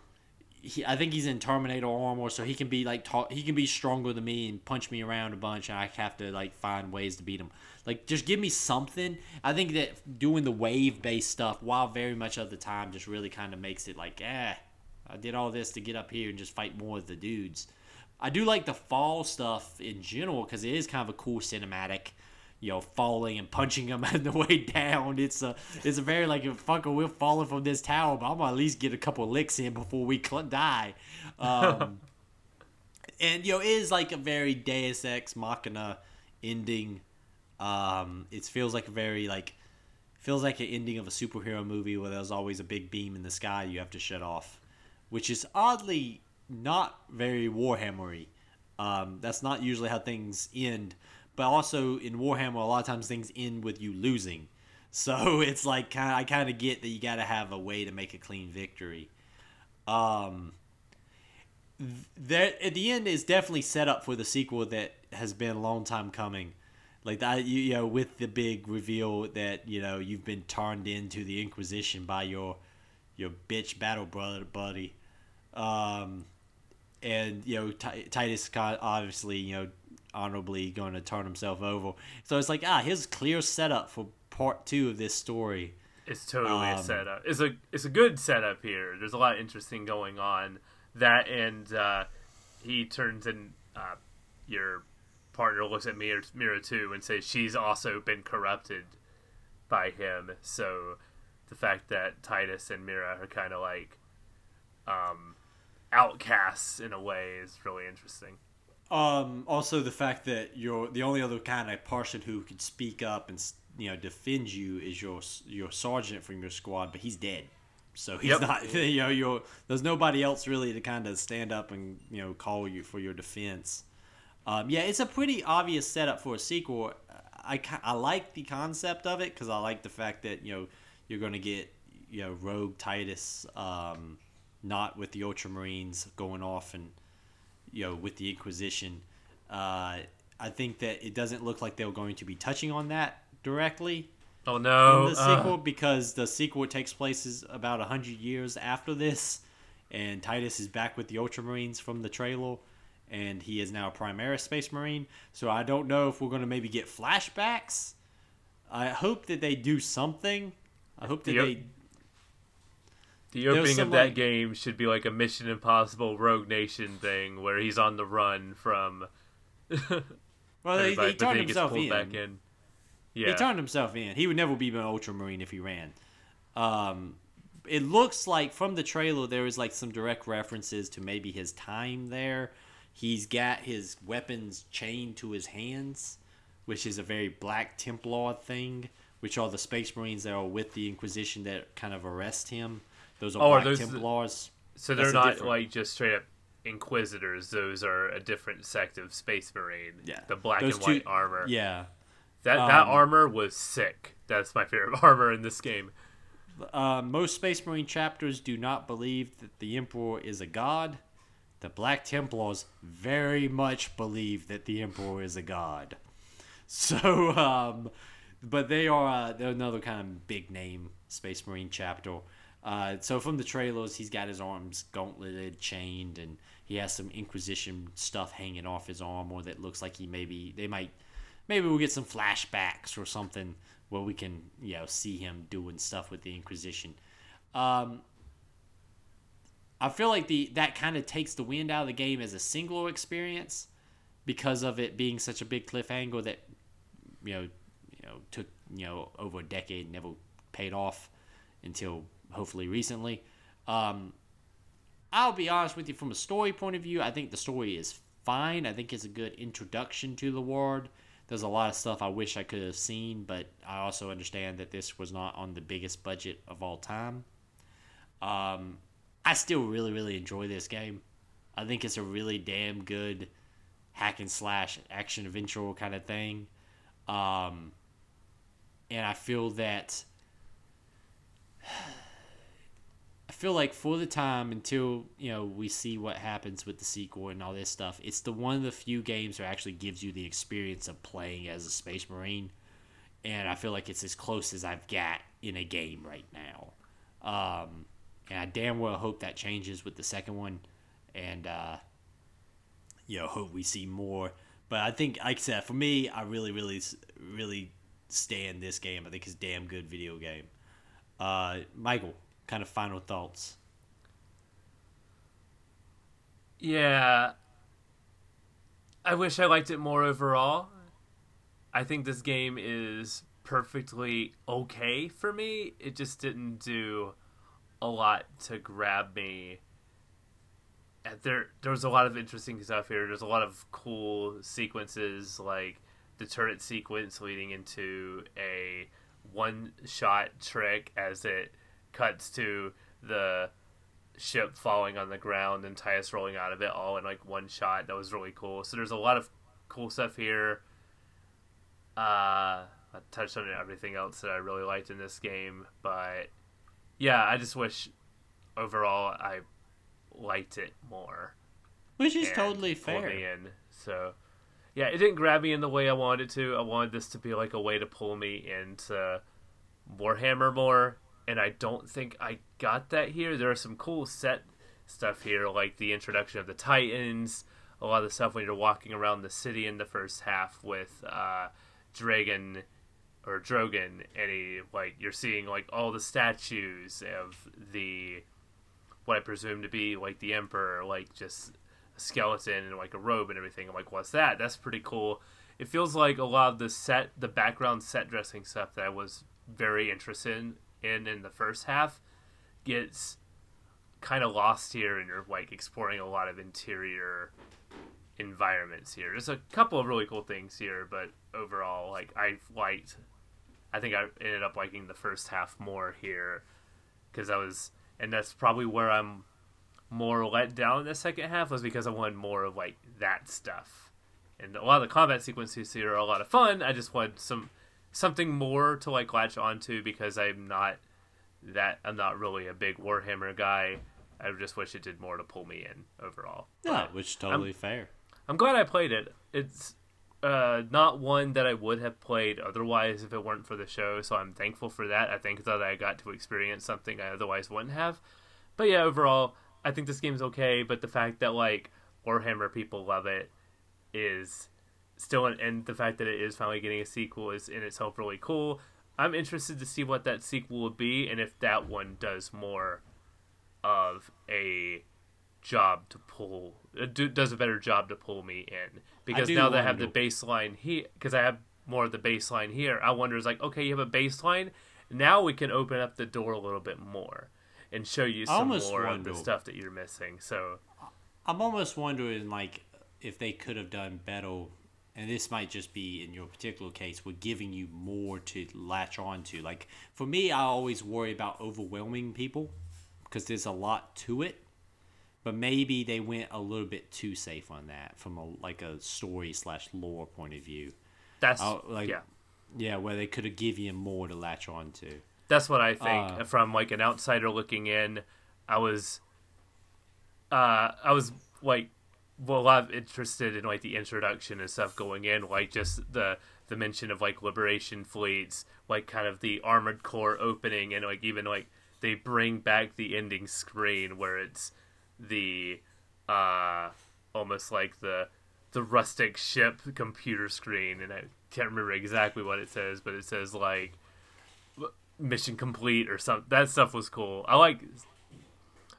he, I think he's in Terminator armor, so he can be like he can be stronger than me and punch me around a bunch, and I have to like find ways to beat him. Like, just give me something. I think that doing the wave based stuff, while very much of the time, just really kind of makes it like, eh, I did all this to get up here and just fight more of the dudes. I do like the fall stuff in general because it is kind of a cool cinematic. You know, falling and punching him on the way down. It's a, it's a very like, a fucker, we're falling from this tower, but I'm gonna at least get a couple licks in before we cl- die. Um, and you know, it is like a very Deus Ex Machina ending. Um, it feels like a very like, feels like an ending of a superhero movie where there's always a big beam in the sky you have to shut off, which is oddly not very Warhammery. Um, that's not usually how things end. But also in Warhammer, a lot of times things end with you losing. So it's like kinda, I kind of get that you got to have a way to make a clean victory. Um, that at the end is definitely set up for the sequel that has been a long time coming. Like that, you, you know, with the big reveal that you know you've been turned into the Inquisition by your your bitch battle brother buddy, um, and you know Ti- Titus obviously you know honorably going to turn himself over. So it's like ah, here's clear setup for part two of this story. It's totally a Um, setup. It's a it's a good setup here. There's a lot of interesting going on. That and uh, he turns in uh, your partner looks at Mira, Mira too and says she's also been corrupted by him. So the fact that Titus and Mira are kind of like um, outcasts in a way is really interesting. Um, also, the fact that you're the only other kind of person who could speak up and you know defend you is your your sergeant from your squad, but he's dead, so he's Yep. not. You know, you're, there's nobody else really to kind of stand up and you know call you for your defense. Um, yeah, it's a pretty obvious setup for a sequel. I, I like the concept of it because I like the fact that you know you're going to get you know Rogue Titus um, not with the Ultramarines going off and you know with the Inquisition. Uh, I think that it doesn't look like they're going to be touching on that directly Oh no! in the uh, sequel because the sequel takes place is about hundred years after this, and Titus is back with the Ultramarines from the trailer, and he is now a Primaris Space Marine. So I don't know if we're going to maybe get flashbacks. I hope that they do something. I hope that Yep. they. The opening some, of that like- game should be like a Mission Impossible Rogue Nation thing where he's on the run from Well, he, he turned he himself in. back in. He turned himself in. He would never be an Ultramarine if he ran. Um, it looks like from the trailer there is like some direct references to maybe his time there. He's got his weapons chained to his hands, which is a very Black Templar thing, which are the Space Marines that are with the Inquisition that kind of arrest him. Those are Oh, are Black those the- Templars. So they're a not different- like just straight up Inquisitors. Those are a different sect of Space Marine. Yeah. The black Those and white two- armor. Yeah. That that Um, armor was sick. That's my favorite armor in this game. Uh, most Space Marine chapters do not believe that the Emperor is a god. The Black Templars very much believe that the Emperor is a god. So, um, but they are uh, they're another kind of big name Space Marine chapter. Uh, so from the trailers, he's got his arms gauntleted, chained, and he has some Inquisition stuff hanging off his arm, or that looks like he maybe they might maybe we'll get some flashbacks or something where we can you know see him doing stuff with the Inquisition. Um, I feel like the that kind of takes the wind out of the game as a singular experience because of it being such a big cliffhanger that you know you know took you know over a decade never paid off until hopefully recently. Um, I'll be honest with you from a story point of view. I think the story is fine. I think it's a good introduction to the world. There's a lot of stuff I wish I could have seen, but I also understand that this was not on the biggest budget of all time. Um, I still really, really enjoy this game. I think it's a really damn good hack and slash action adventure kind of thing. Um, and I feel that feel like for the time until you know we see what happens with the sequel and all this stuff, it's the one of the few games that actually gives you the experience of playing as a space marine, and I feel like it's as close as I've got in a game right now. Um, and I damn well hope that changes with the second one, and uh, you know hope we see more. But I think, like I said, for me, I really, really, really stand this game. I think it's a damn good video game. Uh, Michael, kind of final thoughts. Yeah. I wish I liked it more overall. I think this game is perfectly okay for me. It just didn't do a lot to grab me. And there there was a lot of interesting stuff here. There's a lot of cool sequences like the turret sequence leading into a one shot trick as it cuts to the ship falling on the ground and Titus rolling out of it all in like one shot. That was really cool. So there's a lot of cool stuff here. Uh, I touched on everything else that I really liked in this game, but yeah, I just wish overall I liked it more. Which is totally fair. Me in. So yeah, it didn't grab me in the way I wanted to. I wanted this to be like a way to pull me into Warhammer more, and I don't think I got that here. There are some cool set stuff here, like the introduction of the Titans, a lot of the stuff when you're walking around the city in the first half with uh, Dragon or Drogon, and he like you're seeing like all the statues of the what I presume to be like the Emperor, like just a skeleton and like a robe and everything. I'm like, what's that? That's pretty cool. It feels like a lot of the set, the background set dressing stuff that I was very interested in in, in the first half gets kind of lost here, and you're like exploring a lot of interior environments here. There's a couple of really cool things here, but overall, like I liked. I think I ended up liking the first half more here because I was, and that's probably where I'm more let down in the second half was because I wanted more of like that stuff. And a lot of the combat sequences here are a lot of fun. I just wanted some something more to like latch onto because I'm not that I'm not really a big Warhammer guy. I just wish it did more to pull me in overall. Yeah, But which is totally fair. I'm glad I played it. It's uh, not one that I would have played otherwise if it weren't for the show, so I'm thankful for that. I think that I got to experience something I otherwise wouldn't have. But yeah, overall, I think this game's okay, but the fact that like Warhammer people love it is still an, and the fact that it is finally getting a sequel is in itself really cool. I'm interested to see what that sequel will be and if that one does more of a job to pull uh, do, does a better job to pull me in. Because now that I have the baseline here because I have more of the baseline here I wonder is like okay you have a baseline. Now we can open up the door a little bit more and show you some more of the stuff that you're missing so I'm almost wondering like if they could have done better, and this might just be in your particular case, we're giving you more to latch on to. Like for me, I always worry about overwhelming people because there's a lot to it. But maybe they went a little bit too safe on that from a like a story slash lore point of view. that's Oh, like- yeah Yeah, where they could have given you more to latch on to. That's what I think Uh, from like an outsider looking in. I was, uh, I was like, well, of interested in like the introduction and stuff going in, like just the the mention of like liberation fleets, like kind of the armored core opening, and like even like they bring back the ending screen where it's the, uh, almost like the the rustic ship computer screen, and I can't remember exactly what it says, but it says like mission complete or something. That stuff was cool. I like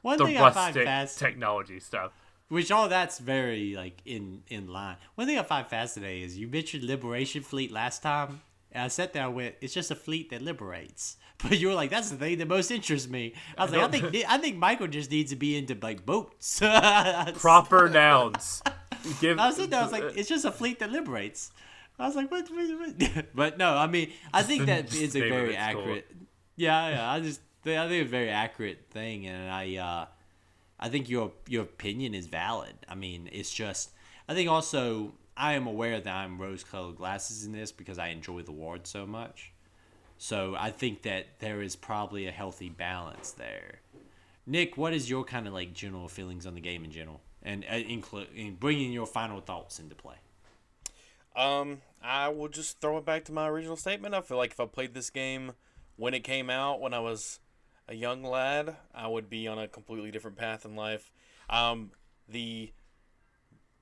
One the thing I find rustic fast, technology stuff. Which all that's very like in in line. One thing I find fascinating is you mentioned Liberation Fleet last time, and I sat there and went, "It's just a fleet that liberates." But you were like, "That's the thing that most interests me." I was like, "I think I think Michael just needs to be into like boats." Proper nouns. Give. I was sitting there, I was like, "It's just a fleet that liberates." I was like, "What?" what, what? but no, I mean, I think that is a very accurate. Yeah, yeah. I just I think it's a very accurate thing, and I uh, I think your your opinion is valid. I mean, it's just I think also I am aware that I'm rose-colored glasses in this because I enjoy the ward so much. So I think that there is probably a healthy balance there. Nick, what is your kind of like general feelings on the game in general, and uh, include in bringing your final thoughts into play? Um, I will just throw it back to my original statement. I feel like if I played this game when it came out, when I was a young lad, I would be on a completely different path in life. Um, the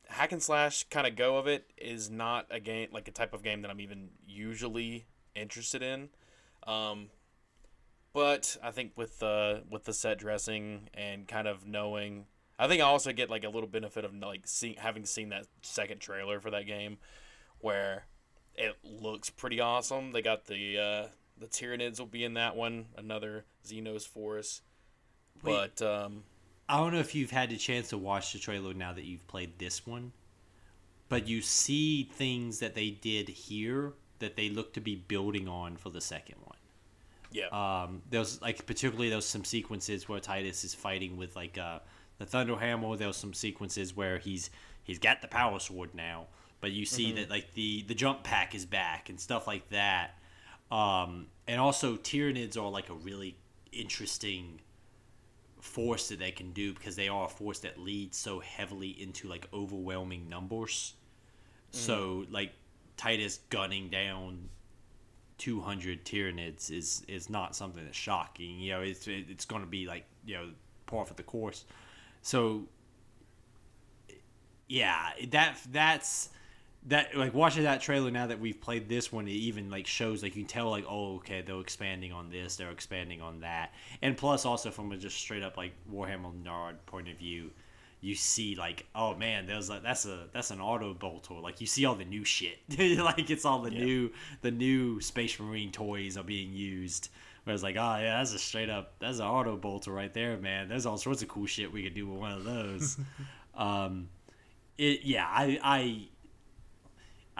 hack and slash kind of go of it is not a game like a type of game that I'm even usually interested in. Um, but I think with the with the set dressing and kind of knowing, I think I also get like a little benefit of like seeing having seen that second trailer for that game, where it looks pretty awesome. They got the uh, the Tyranids will be in that one, another Xenos force. Wait. But um, I don't know if you've had a chance to watch the trailer now that you've played this one, but you see things that they did here that they look to be building on for the second one. yeah, Um, there's like particularly there's some sequences where Titus is fighting with like uh, the Thunderhammer. There's some sequences where he's he's got the power sword now, but you see that like the the jump pack is back and stuff like that. Um, and also Tyranids are like a really interesting force that they can do because they are a force that leads so heavily into like overwhelming numbers. So like Titus gunning down 200 Tyranids is is not something that's shocking. You know, it's it's going to be like you know par for the course. So yeah, that that's that like watching that trailer now that we've played this one, it even like shows like you can tell like oh okay they're expanding on this, they're expanding on that, and plus also from a just straight up like Warhammer nerd point of view. You see, like, oh man, there's like that's a that's an auto bolter. Like you see all the new shit, like it's all the new the new Space Marine toys are being used. Where it's like, oh yeah, that's a straight up that's an auto bolter right there, man. There's all sorts of cool shit we could do with one of those. um, it yeah, I I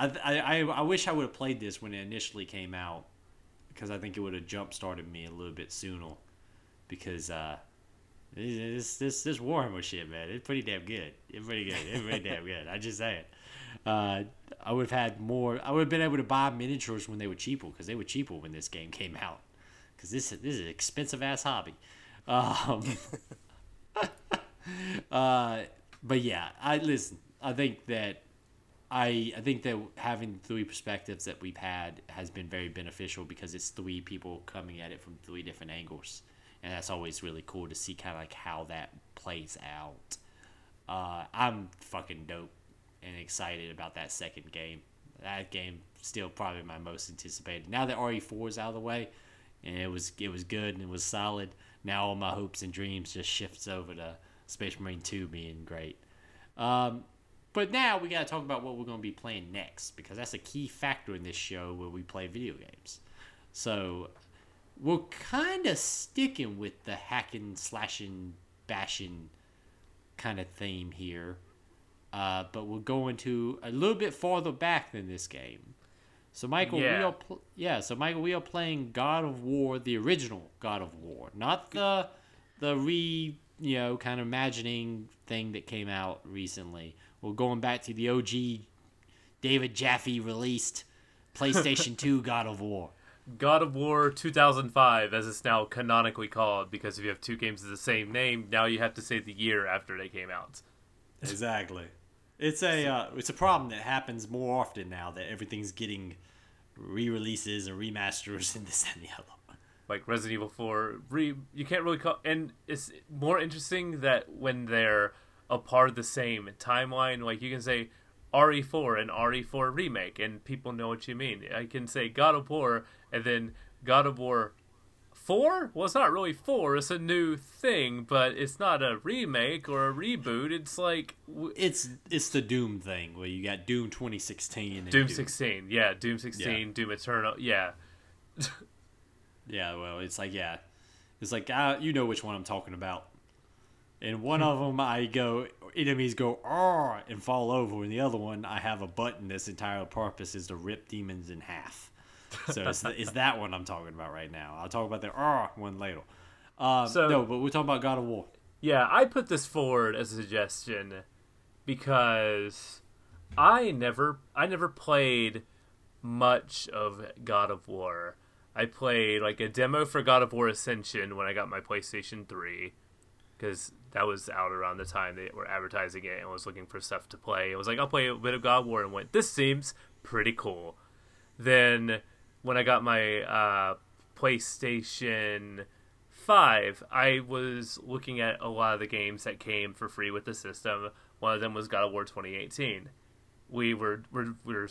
I, I, I wish I would have played this when it initially came out because I think it would have jump started me a little bit sooner because uh, this this this Warhammer shit, man, it's pretty damn good. It's pretty good. It's pretty damn good. I just say it. Uh, I would have had more. I would have been able to buy miniatures when they were cheaper because they were cheaper when this game came out. Because this this is an expensive ass hobby. Um, uh, but yeah, I listen. I think that I I think that having three perspectives that we've had has been very beneficial because it's three people coming at it from three different angles, and that's always really cool to see kind of like how that plays out. Uh, I'm fucking dope and excited about that second game. That game still probably my most anticipated. Now that RE4 is out of the way, and it was it was good and it was solid. Now all my hopes and dreams just shifts over to Space Marine 2 being great. Um, but now we got to talk about what we're going to be playing next because that's a key factor in this show where we play video games. So we're kind of sticking with the hacking, slashing, bashing kind of theme here. Uh, but we're going to a little bit farther back than this game. So Michael, Yeah. we are pl- yeah. So Michael, we are playing God of War, the original God of War, not the the re you know kind of imagining thing that came out recently. We're going back to the OG David Jaffe released PlayStation 2 God of War. God of War 2005, as it's now canonically called, because if you have two games of the same name, now you have to say the year after they came out. Exactly. It's a uh, it's a problem that happens more often now that everything's getting re-releases and remasters and this and the other. Like Resident Evil 4, re, you can't really call. And it's more interesting that when they're a part of the same timeline, like you can say RE4 and RE4 remake, and people know what you mean. I can say God of War and then God of War 4? Well, it's not really 4, it's a new thing, but it's not a remake or a reboot. It's like w- It's it's the Doom thing where you got Doom 2016 and Doom 16. Yeah, Doom 16, Doom Eternal. Yeah. Yeah, well, it's like yeah, it's like uh, you know which one I'm talking about. And one of them, I go enemies go ah and fall over, and the other one, I have a button that's entire purpose is to rip demons in half. So it's, it's that one I'm talking about right now. I'll talk about the oh one later. Um, So- no, but we're talking about God of War. Yeah, I put this forward as a suggestion because I never I never played much of God of War. I played like a demo for God of War Ascension when I got my PlayStation 3 because that was out around the time they were advertising it and was looking for stuff to play. I was like, I'll play a bit of God of War and went, this seems pretty cool. Then when I got my uh, PlayStation 5, I was looking at a lot of the games that came for free with the system. One of them was God of War 2018. We were, were, we were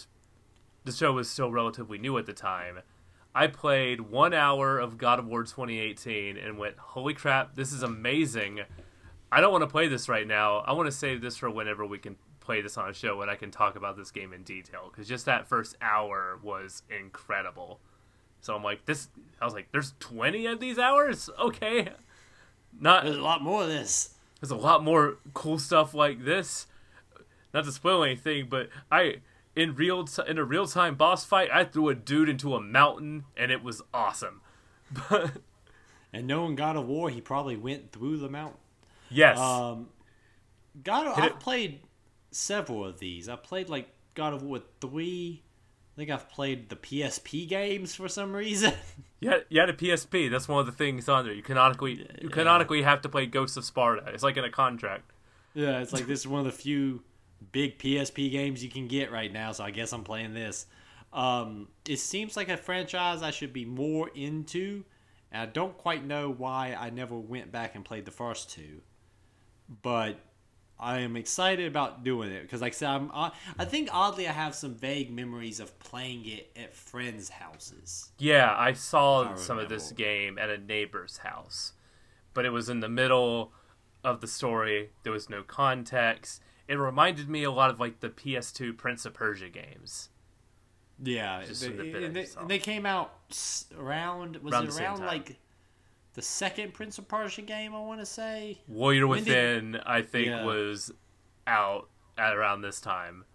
the show was still relatively new at the time. I played one hour of God of War 2018 and went, holy crap, this is amazing. I don't want to play this right now. I want to save this for whenever we can play this on a show and I can talk about this game in detail because just that first hour was incredible. So I'm like, this. I was like, there's 20 of these hours. Okay, not There's a lot more of this. there's a lot more cool stuff like this. Not to spoil anything, but I in real t- in a real time boss fight, I threw a dude into a mountain and it was awesome. But And knowing God of War, he probably went through the mountain. Yes, Um, God, Hit I've it. played several of these. I played like God of War three. I think I've played the PSP games for some reason. you had, you had a PSP. That's one of the things on there. You canonically you canonically have to play Ghosts of Sparta. It's like in a contract. yeah, it's like this is one of the few big PSP games you can get right now. So I guess I'm playing this. Um, it seems like a franchise I should be more into. And I don't quite know why I never went back and played the first two, but I am excited about doing it because, like I said, I'm, I, I think oddly I have some vague memories of playing it at friends' houses. Yeah, I saw I some of this game at a neighbor's house, but it was in the middle of the story. There was no context. It reminded me a lot of like the PS2 Prince of Persia games. Yeah, they, the and, they, and they came out around was Around it around like the second Prince of Persia game? I want to say. Warrior When did- Within, I think, Yeah. was out at around this time.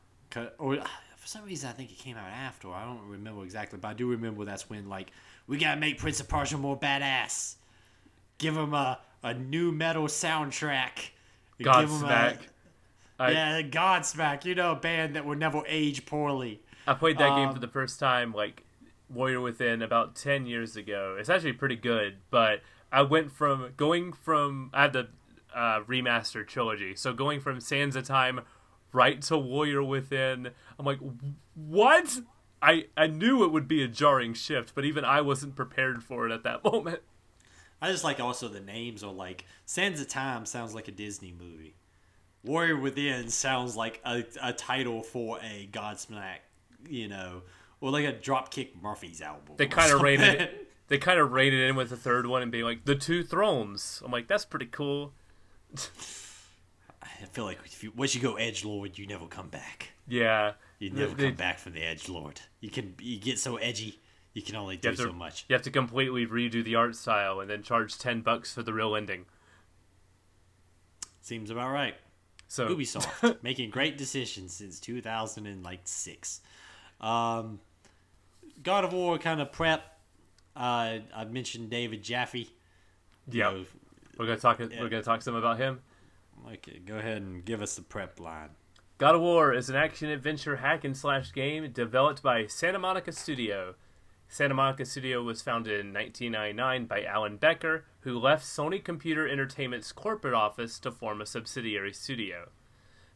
Or for some reason, I think it came out after. I don't remember exactly, but I do remember that's when like we gotta make Prince of Persia more badass. Give him a a new metal soundtrack. Give him a- Godsmack. I, yeah, Godsmack. You know, a band that will never age poorly. I played that game Um, for the first time, like Warrior Within, about ten years ago. It's actually pretty good, but I went from going from I had the uh, remastered trilogy, so going from Sands of Time right to Warrior Within, I'm like, what? I I knew it would be a jarring shift, but even I wasn't prepared for it at that moment. I just like also the names are like Sands of Time sounds like a Disney movie. Warrior Within sounds like a, a title for a Godsmack, you know, or like a Dropkick Murphys album. They kind of rated it. they kind of rated in with the third one and being like the two thrones. I'm like, that's pretty cool. I feel like if you, once you go edge lord, you never come back. Yeah, You never They- come back from the edge lord. You can you get so edgy, you can only do to, so much. You have to completely redo the art style and then charge ten bucks for the real ending. Seems about right. So Ubisoft making great decisions since 2006. Um, God of War kind of prep. Uh, I mentioned David Jaffe. You yeah, know, we're gonna talk. We're gonna talk some about him. okay, go ahead and give us the prep line. God of War is an action adventure hack and slash game developed by Santa Monica Studio. Santa Monica Studio was founded in 1999 by Allan Becker, who left Sony Computer Entertainment's corporate office to form a subsidiary studio.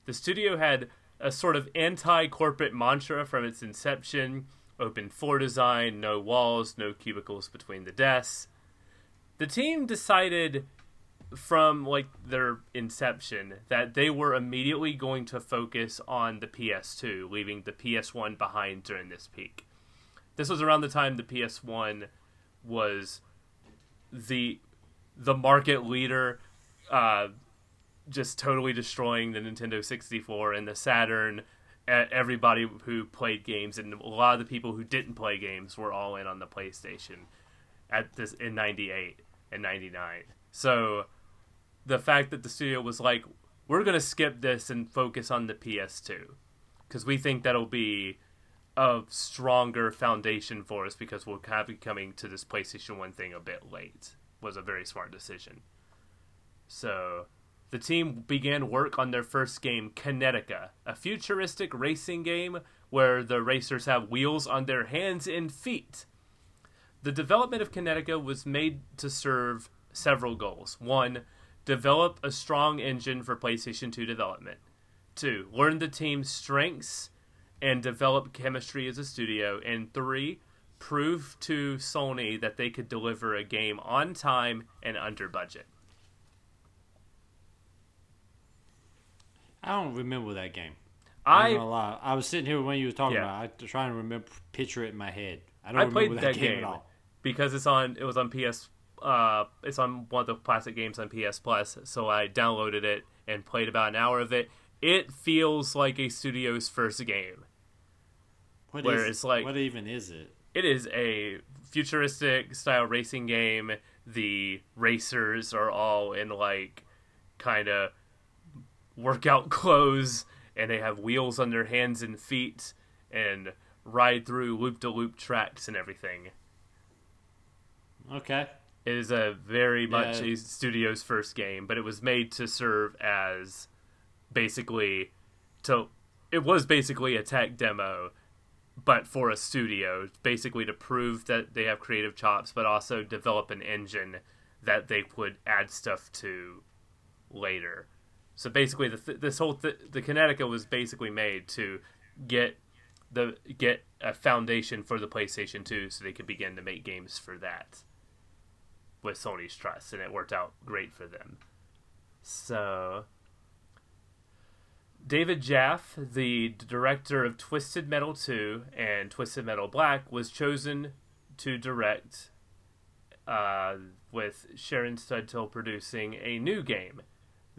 The studio had a sort of anti corporate mantra from its inception open floor design, no walls, no cubicles between the desks. The team decided from like their inception that they were immediately going to focus on the PS2, leaving the PS1 behind during this peak. This was around the time the PS1 was the the market leader, uh, just totally destroying the Nintendo 64 and the Saturn. Everybody who played games and a lot of the people who didn't play games were all in on the PlayStation at this in 98 and 99. So the fact that the studio was like, we're going to skip this and focus on the PS2 because we think that'll be a stronger foundation for us because we'll kind of coming to this PlayStation 1 thing a bit late was a very smart decision. So the team began work on their first game, Kinetica, a futuristic racing game where the racers have wheels on their hands and feet. The development of Kinetica was made to serve several goals. One, develop a strong engine for PlayStation 2 development. Two, learn the team's strengths and develop chemistry as a studio. And three, prove to Sony that they could deliver a game on time and under budget. I don't remember that game. I I'm gonna lie. I was sitting here when you were talking Yeah. about. it, I trying to remember, picture it in my head. I don't I remember that, that game, game at all. because it's on it was on PS uh it's on one of the classic games on PS Plus, so I downloaded it and played about an hour of it. It feels like a studio's first game. What Where is- it's like- what even is it? It is a futuristic style racing game. The racers are all in like kind of workout clothes and they have wheels on their hands and feet and ride through loop to loop tracks and everything. Okay. It is a very much Yeah. a studio's first game, but it was made to serve as basically to it was basically a tech demo but for a studio basically to prove that they have creative chops but also develop an engine that they would add stuff to later so basically the th- this whole th- the Kinetica was basically made to get the get a foundation for the PlayStation 2 so they could begin to make games for that with Sony's trust, and it worked out great for them. So, David Jaffe, the director of Twisted Metal 2 and Twisted Metal Black, was chosen to direct, uh, with Shannon Studstill producing a new game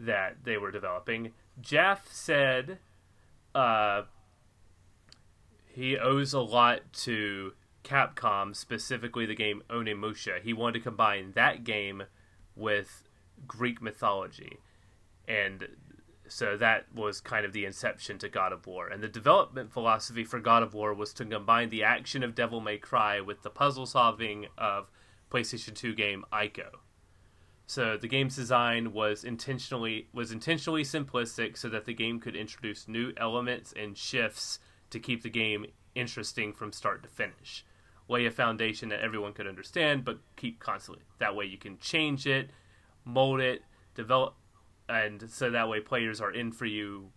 that they were developing. Jaffe said uh, he owes a lot to Capcom, specifically the game Onimusha. He wanted to combine that game with Greek mythology. And so that was kind of the inception to God of War. And the development philosophy for God of War was to combine the action of Devil May Cry with the puzzle solving of PlayStation 2 game Ico. So the game's design was intentionally was intentionally simplistic so that the game could introduce new elements and shifts to keep the game interesting from start to finish. Lay a foundation that everyone could understand, but keep constantly. That way you can change it, mold it, develop, and so that way players are in for you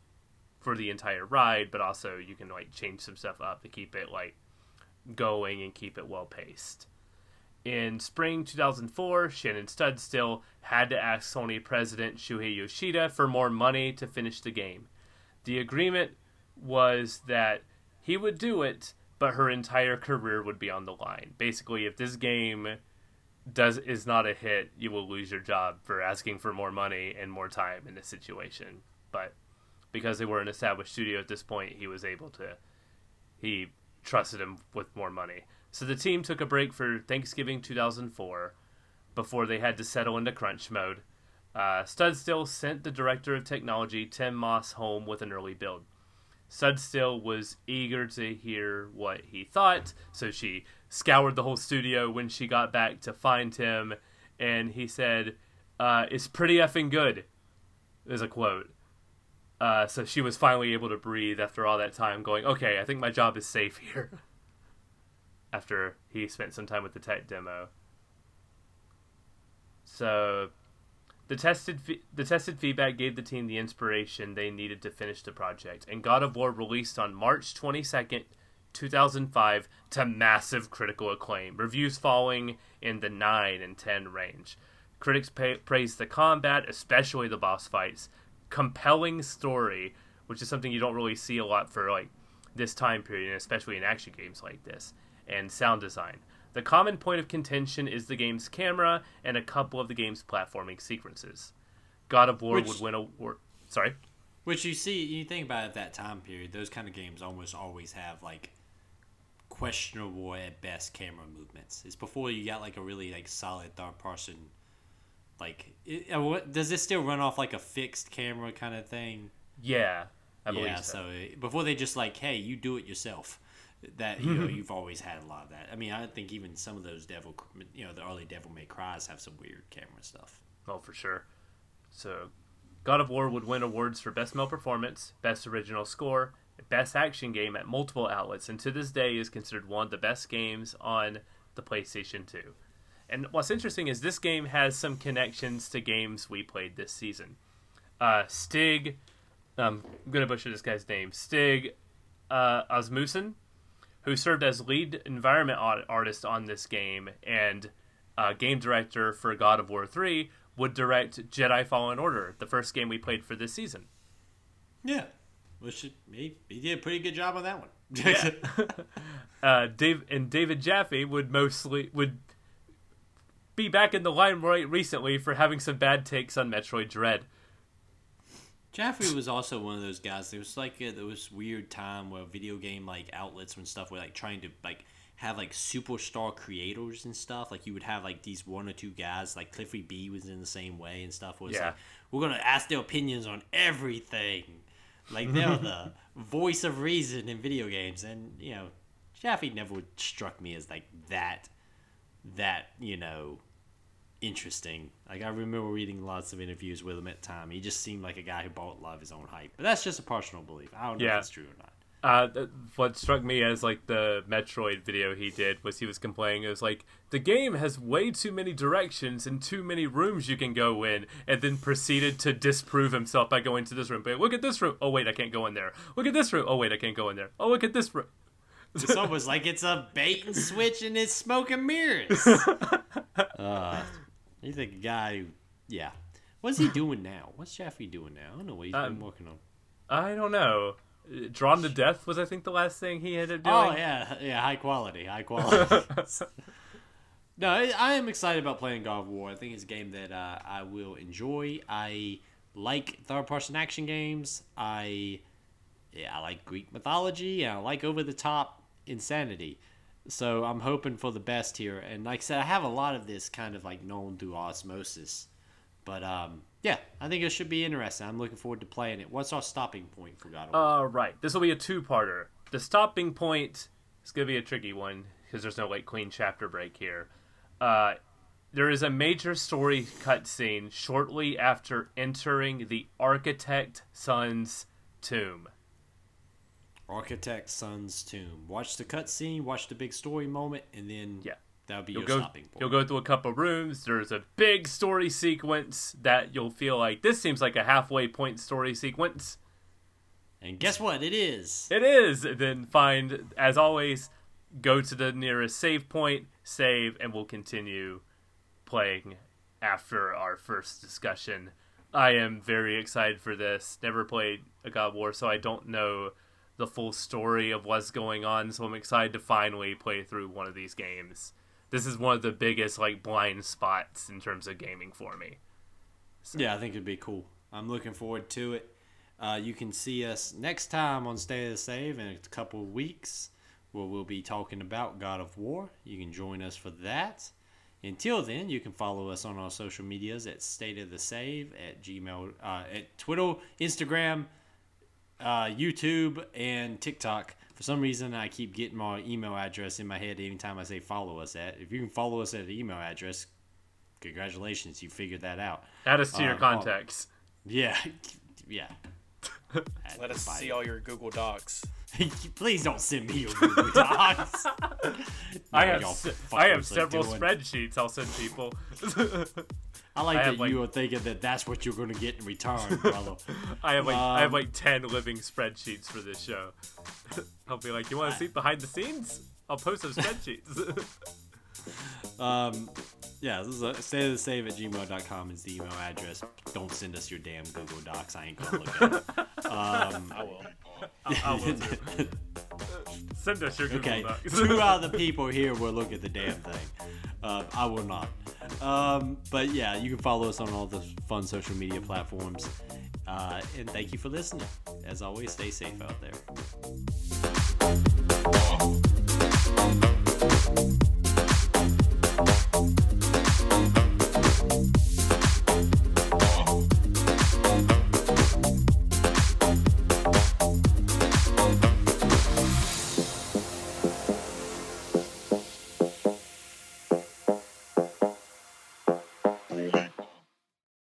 for the entire ride, but also you can like change some stuff up to keep it like going and keep it well paced. In spring 2004, Shannon Studstill had to ask Sony president Shuhei Yoshida for more money to finish the game. The agreement was that he would do it, but her entire career would be on the line. Basically, if this game does is not a hit, you will lose your job for asking for more money and more time in this situation. But because they were an established studio at this point, he was able to he trusted him with more money. So the team took a break for Thanksgiving 2004 before they had to settle into crunch mode. Uh, Studstill sent the director of technology, Tim Moss, home with an early build. Studstill was eager to hear what he thought, so she scoured the whole studio when she got back to find him, and he said, uh, It's pretty effing good, is a quote. Uh, so she was finally able to breathe after all that time, going, Okay, I think my job is safe here. After he spent some time with the tech demo. So the tested the tested feedback gave the team the inspiration they needed to finish the project, and God of War released on March 22nd, 2005 to massive critical acclaim. Reviews falling in the 9 and 10 range. Critics pay, praised the combat, especially the boss fights, compelling story, which is something you don't really see a lot for like this time period, and especially in action games like this, and sound design. The common point of contention is the game's camera and a couple of the game's platforming sequences. God of War Which- would win a war. Sorry. Which you see, you think about it at that time period, those kind of games almost always have like questionable at best camera movements. It's before you got like a really like solid third person. Like, it, uh, what, does this still run off like a fixed camera kind of thing? Yeah, I believe yeah. so. So before they just like, hey, you do it yourself. That you know, you've always had a lot of that. I mean, I think even some of those devil, you know, the early Devil May Cries have some weird camera stuff. Oh, for sure. So, God of War would win awards for Best Male Performance, Best Original Score, Best Action Game at multiple outlets, and to this day is considered one of the best games on the PlayStation 2. And what's interesting is this game has some connections to games we played this season. Uh, Stig, um, I'm to butcher this guy's name, Stig uh, Asmussen, who served as lead environment art- artist on this game and uh, game director for God of War 3, would direct Jedi Fallen Order, the first game we played for this season. Yeah, which he, he did a pretty good job on that one. Yeah. uh, Dave and David Jaffe would mostly would be back in the limelight recently for having some bad takes on Metroid Dread. Jaffe was also one of those guys. There was like a, there was weird time where video game like outlets and stuff were like trying to like have like superstar creators and stuff. Like you would have like these one or two guys. Like Cliffy B was in the same way and stuff. Was Yeah. like we're gonna ask their opinions on everything. Like they're the voice of reason in video games, and you know, Jaffe never struck me as like that. That you know, interesting. Like I remember reading lots of interviews with him at the time. He just seemed like a guy who bought a lot of his own hype. But that's just a personal belief. I don't know Yeah. if it's true or not. Uh, th- what struck me as like the Metroid video he did was he was complaining it was like the game has way too many directions and too many rooms you can go in, and then proceeded to disprove himself by going to this room. But look at this room. Oh wait, I can't go in there. Look at this room. Oh wait, I can't go in there. Oh look at this room. It's almost like it's a bait and switch and it's smoke and mirrors. uh, you think a guy who, yeah. What's he doing now? What's Jaffe doing now? I don't know what he's been Um, working on. I don't know. Drawn to Death was I think the last thing he ended up doing. Oh yeah, yeah, high quality, high quality. no, I, I am excited about playing God of War. I think it's a game that uh, I will enjoy. I like third-person action games. I yeah, I like Greek mythology and I like over-the-top insanity. So I'm hoping for the best here. And like I said, I have a lot of this kind of like known through osmosis. But um, yeah, I think it should be interesting. I'm looking forward to playing it. What's our stopping point for God of War? All right, this will be a two-parter. The stopping point is going to be a tricky one because there's no like clean chapter break here. Uh, there is a major story cutscene shortly after entering the architect son's tomb. Architect Son's Tomb. Watch the cutscene, watch the big story moment, and then Yeah. that'll be You'll your go, stopping point. you'll go through a couple rooms. There's a big story sequence that you'll feel like this seems like a halfway point story sequence. and guess what? It is. It is. Then find, as always, go to the nearest save point, save, and we'll continue playing after our first discussion. I am very excited for this. Never played a God of War, so I don't know the full story of what's going on. So I'm excited to finally play through one of these games. This is one of the biggest like blind spots in terms of gaming for me. Yeah, I think it'd be cool. I'm looking forward to it. Uh, you can see us next time on State of the Save in a couple of weeks, where we'll be talking about God of War. You can join us for that. Until then, you can follow us on our social medias at State of the Save at Gmail, uh, at Twitter, Instagram, uh, YouTube, and TikTok. For some reason, I keep getting my email address in my head anytime I say follow us at. If you can follow us at the email address, congratulations, you figured that out. Add us to your Um, contacts. Yeah, yeah. Let us see all your Google Docs. Please don't send me your Google Docs. I have y'all se- fuckers I have several doing- spreadsheets I'll send people. I like I that like- you are thinking that that's what you're going to get in return, brother. I have like I have Um, like ten living spreadsheets for this show. I'll be like, you want to see behind the scenes? I'll post some spreadsheets. um, yeah, this is a, stay the save at gmail.com is the email address. Don't send us your damn Google Docs. I ain't going to look at it. Um, I will. I, I will too. Send us your Google okay. Two out of the people here will look at the damn thing. Uh, I will not. Um, but yeah, you can follow us on all the fun social media platforms. Uh, and thank you for listening. As always, stay safe out there.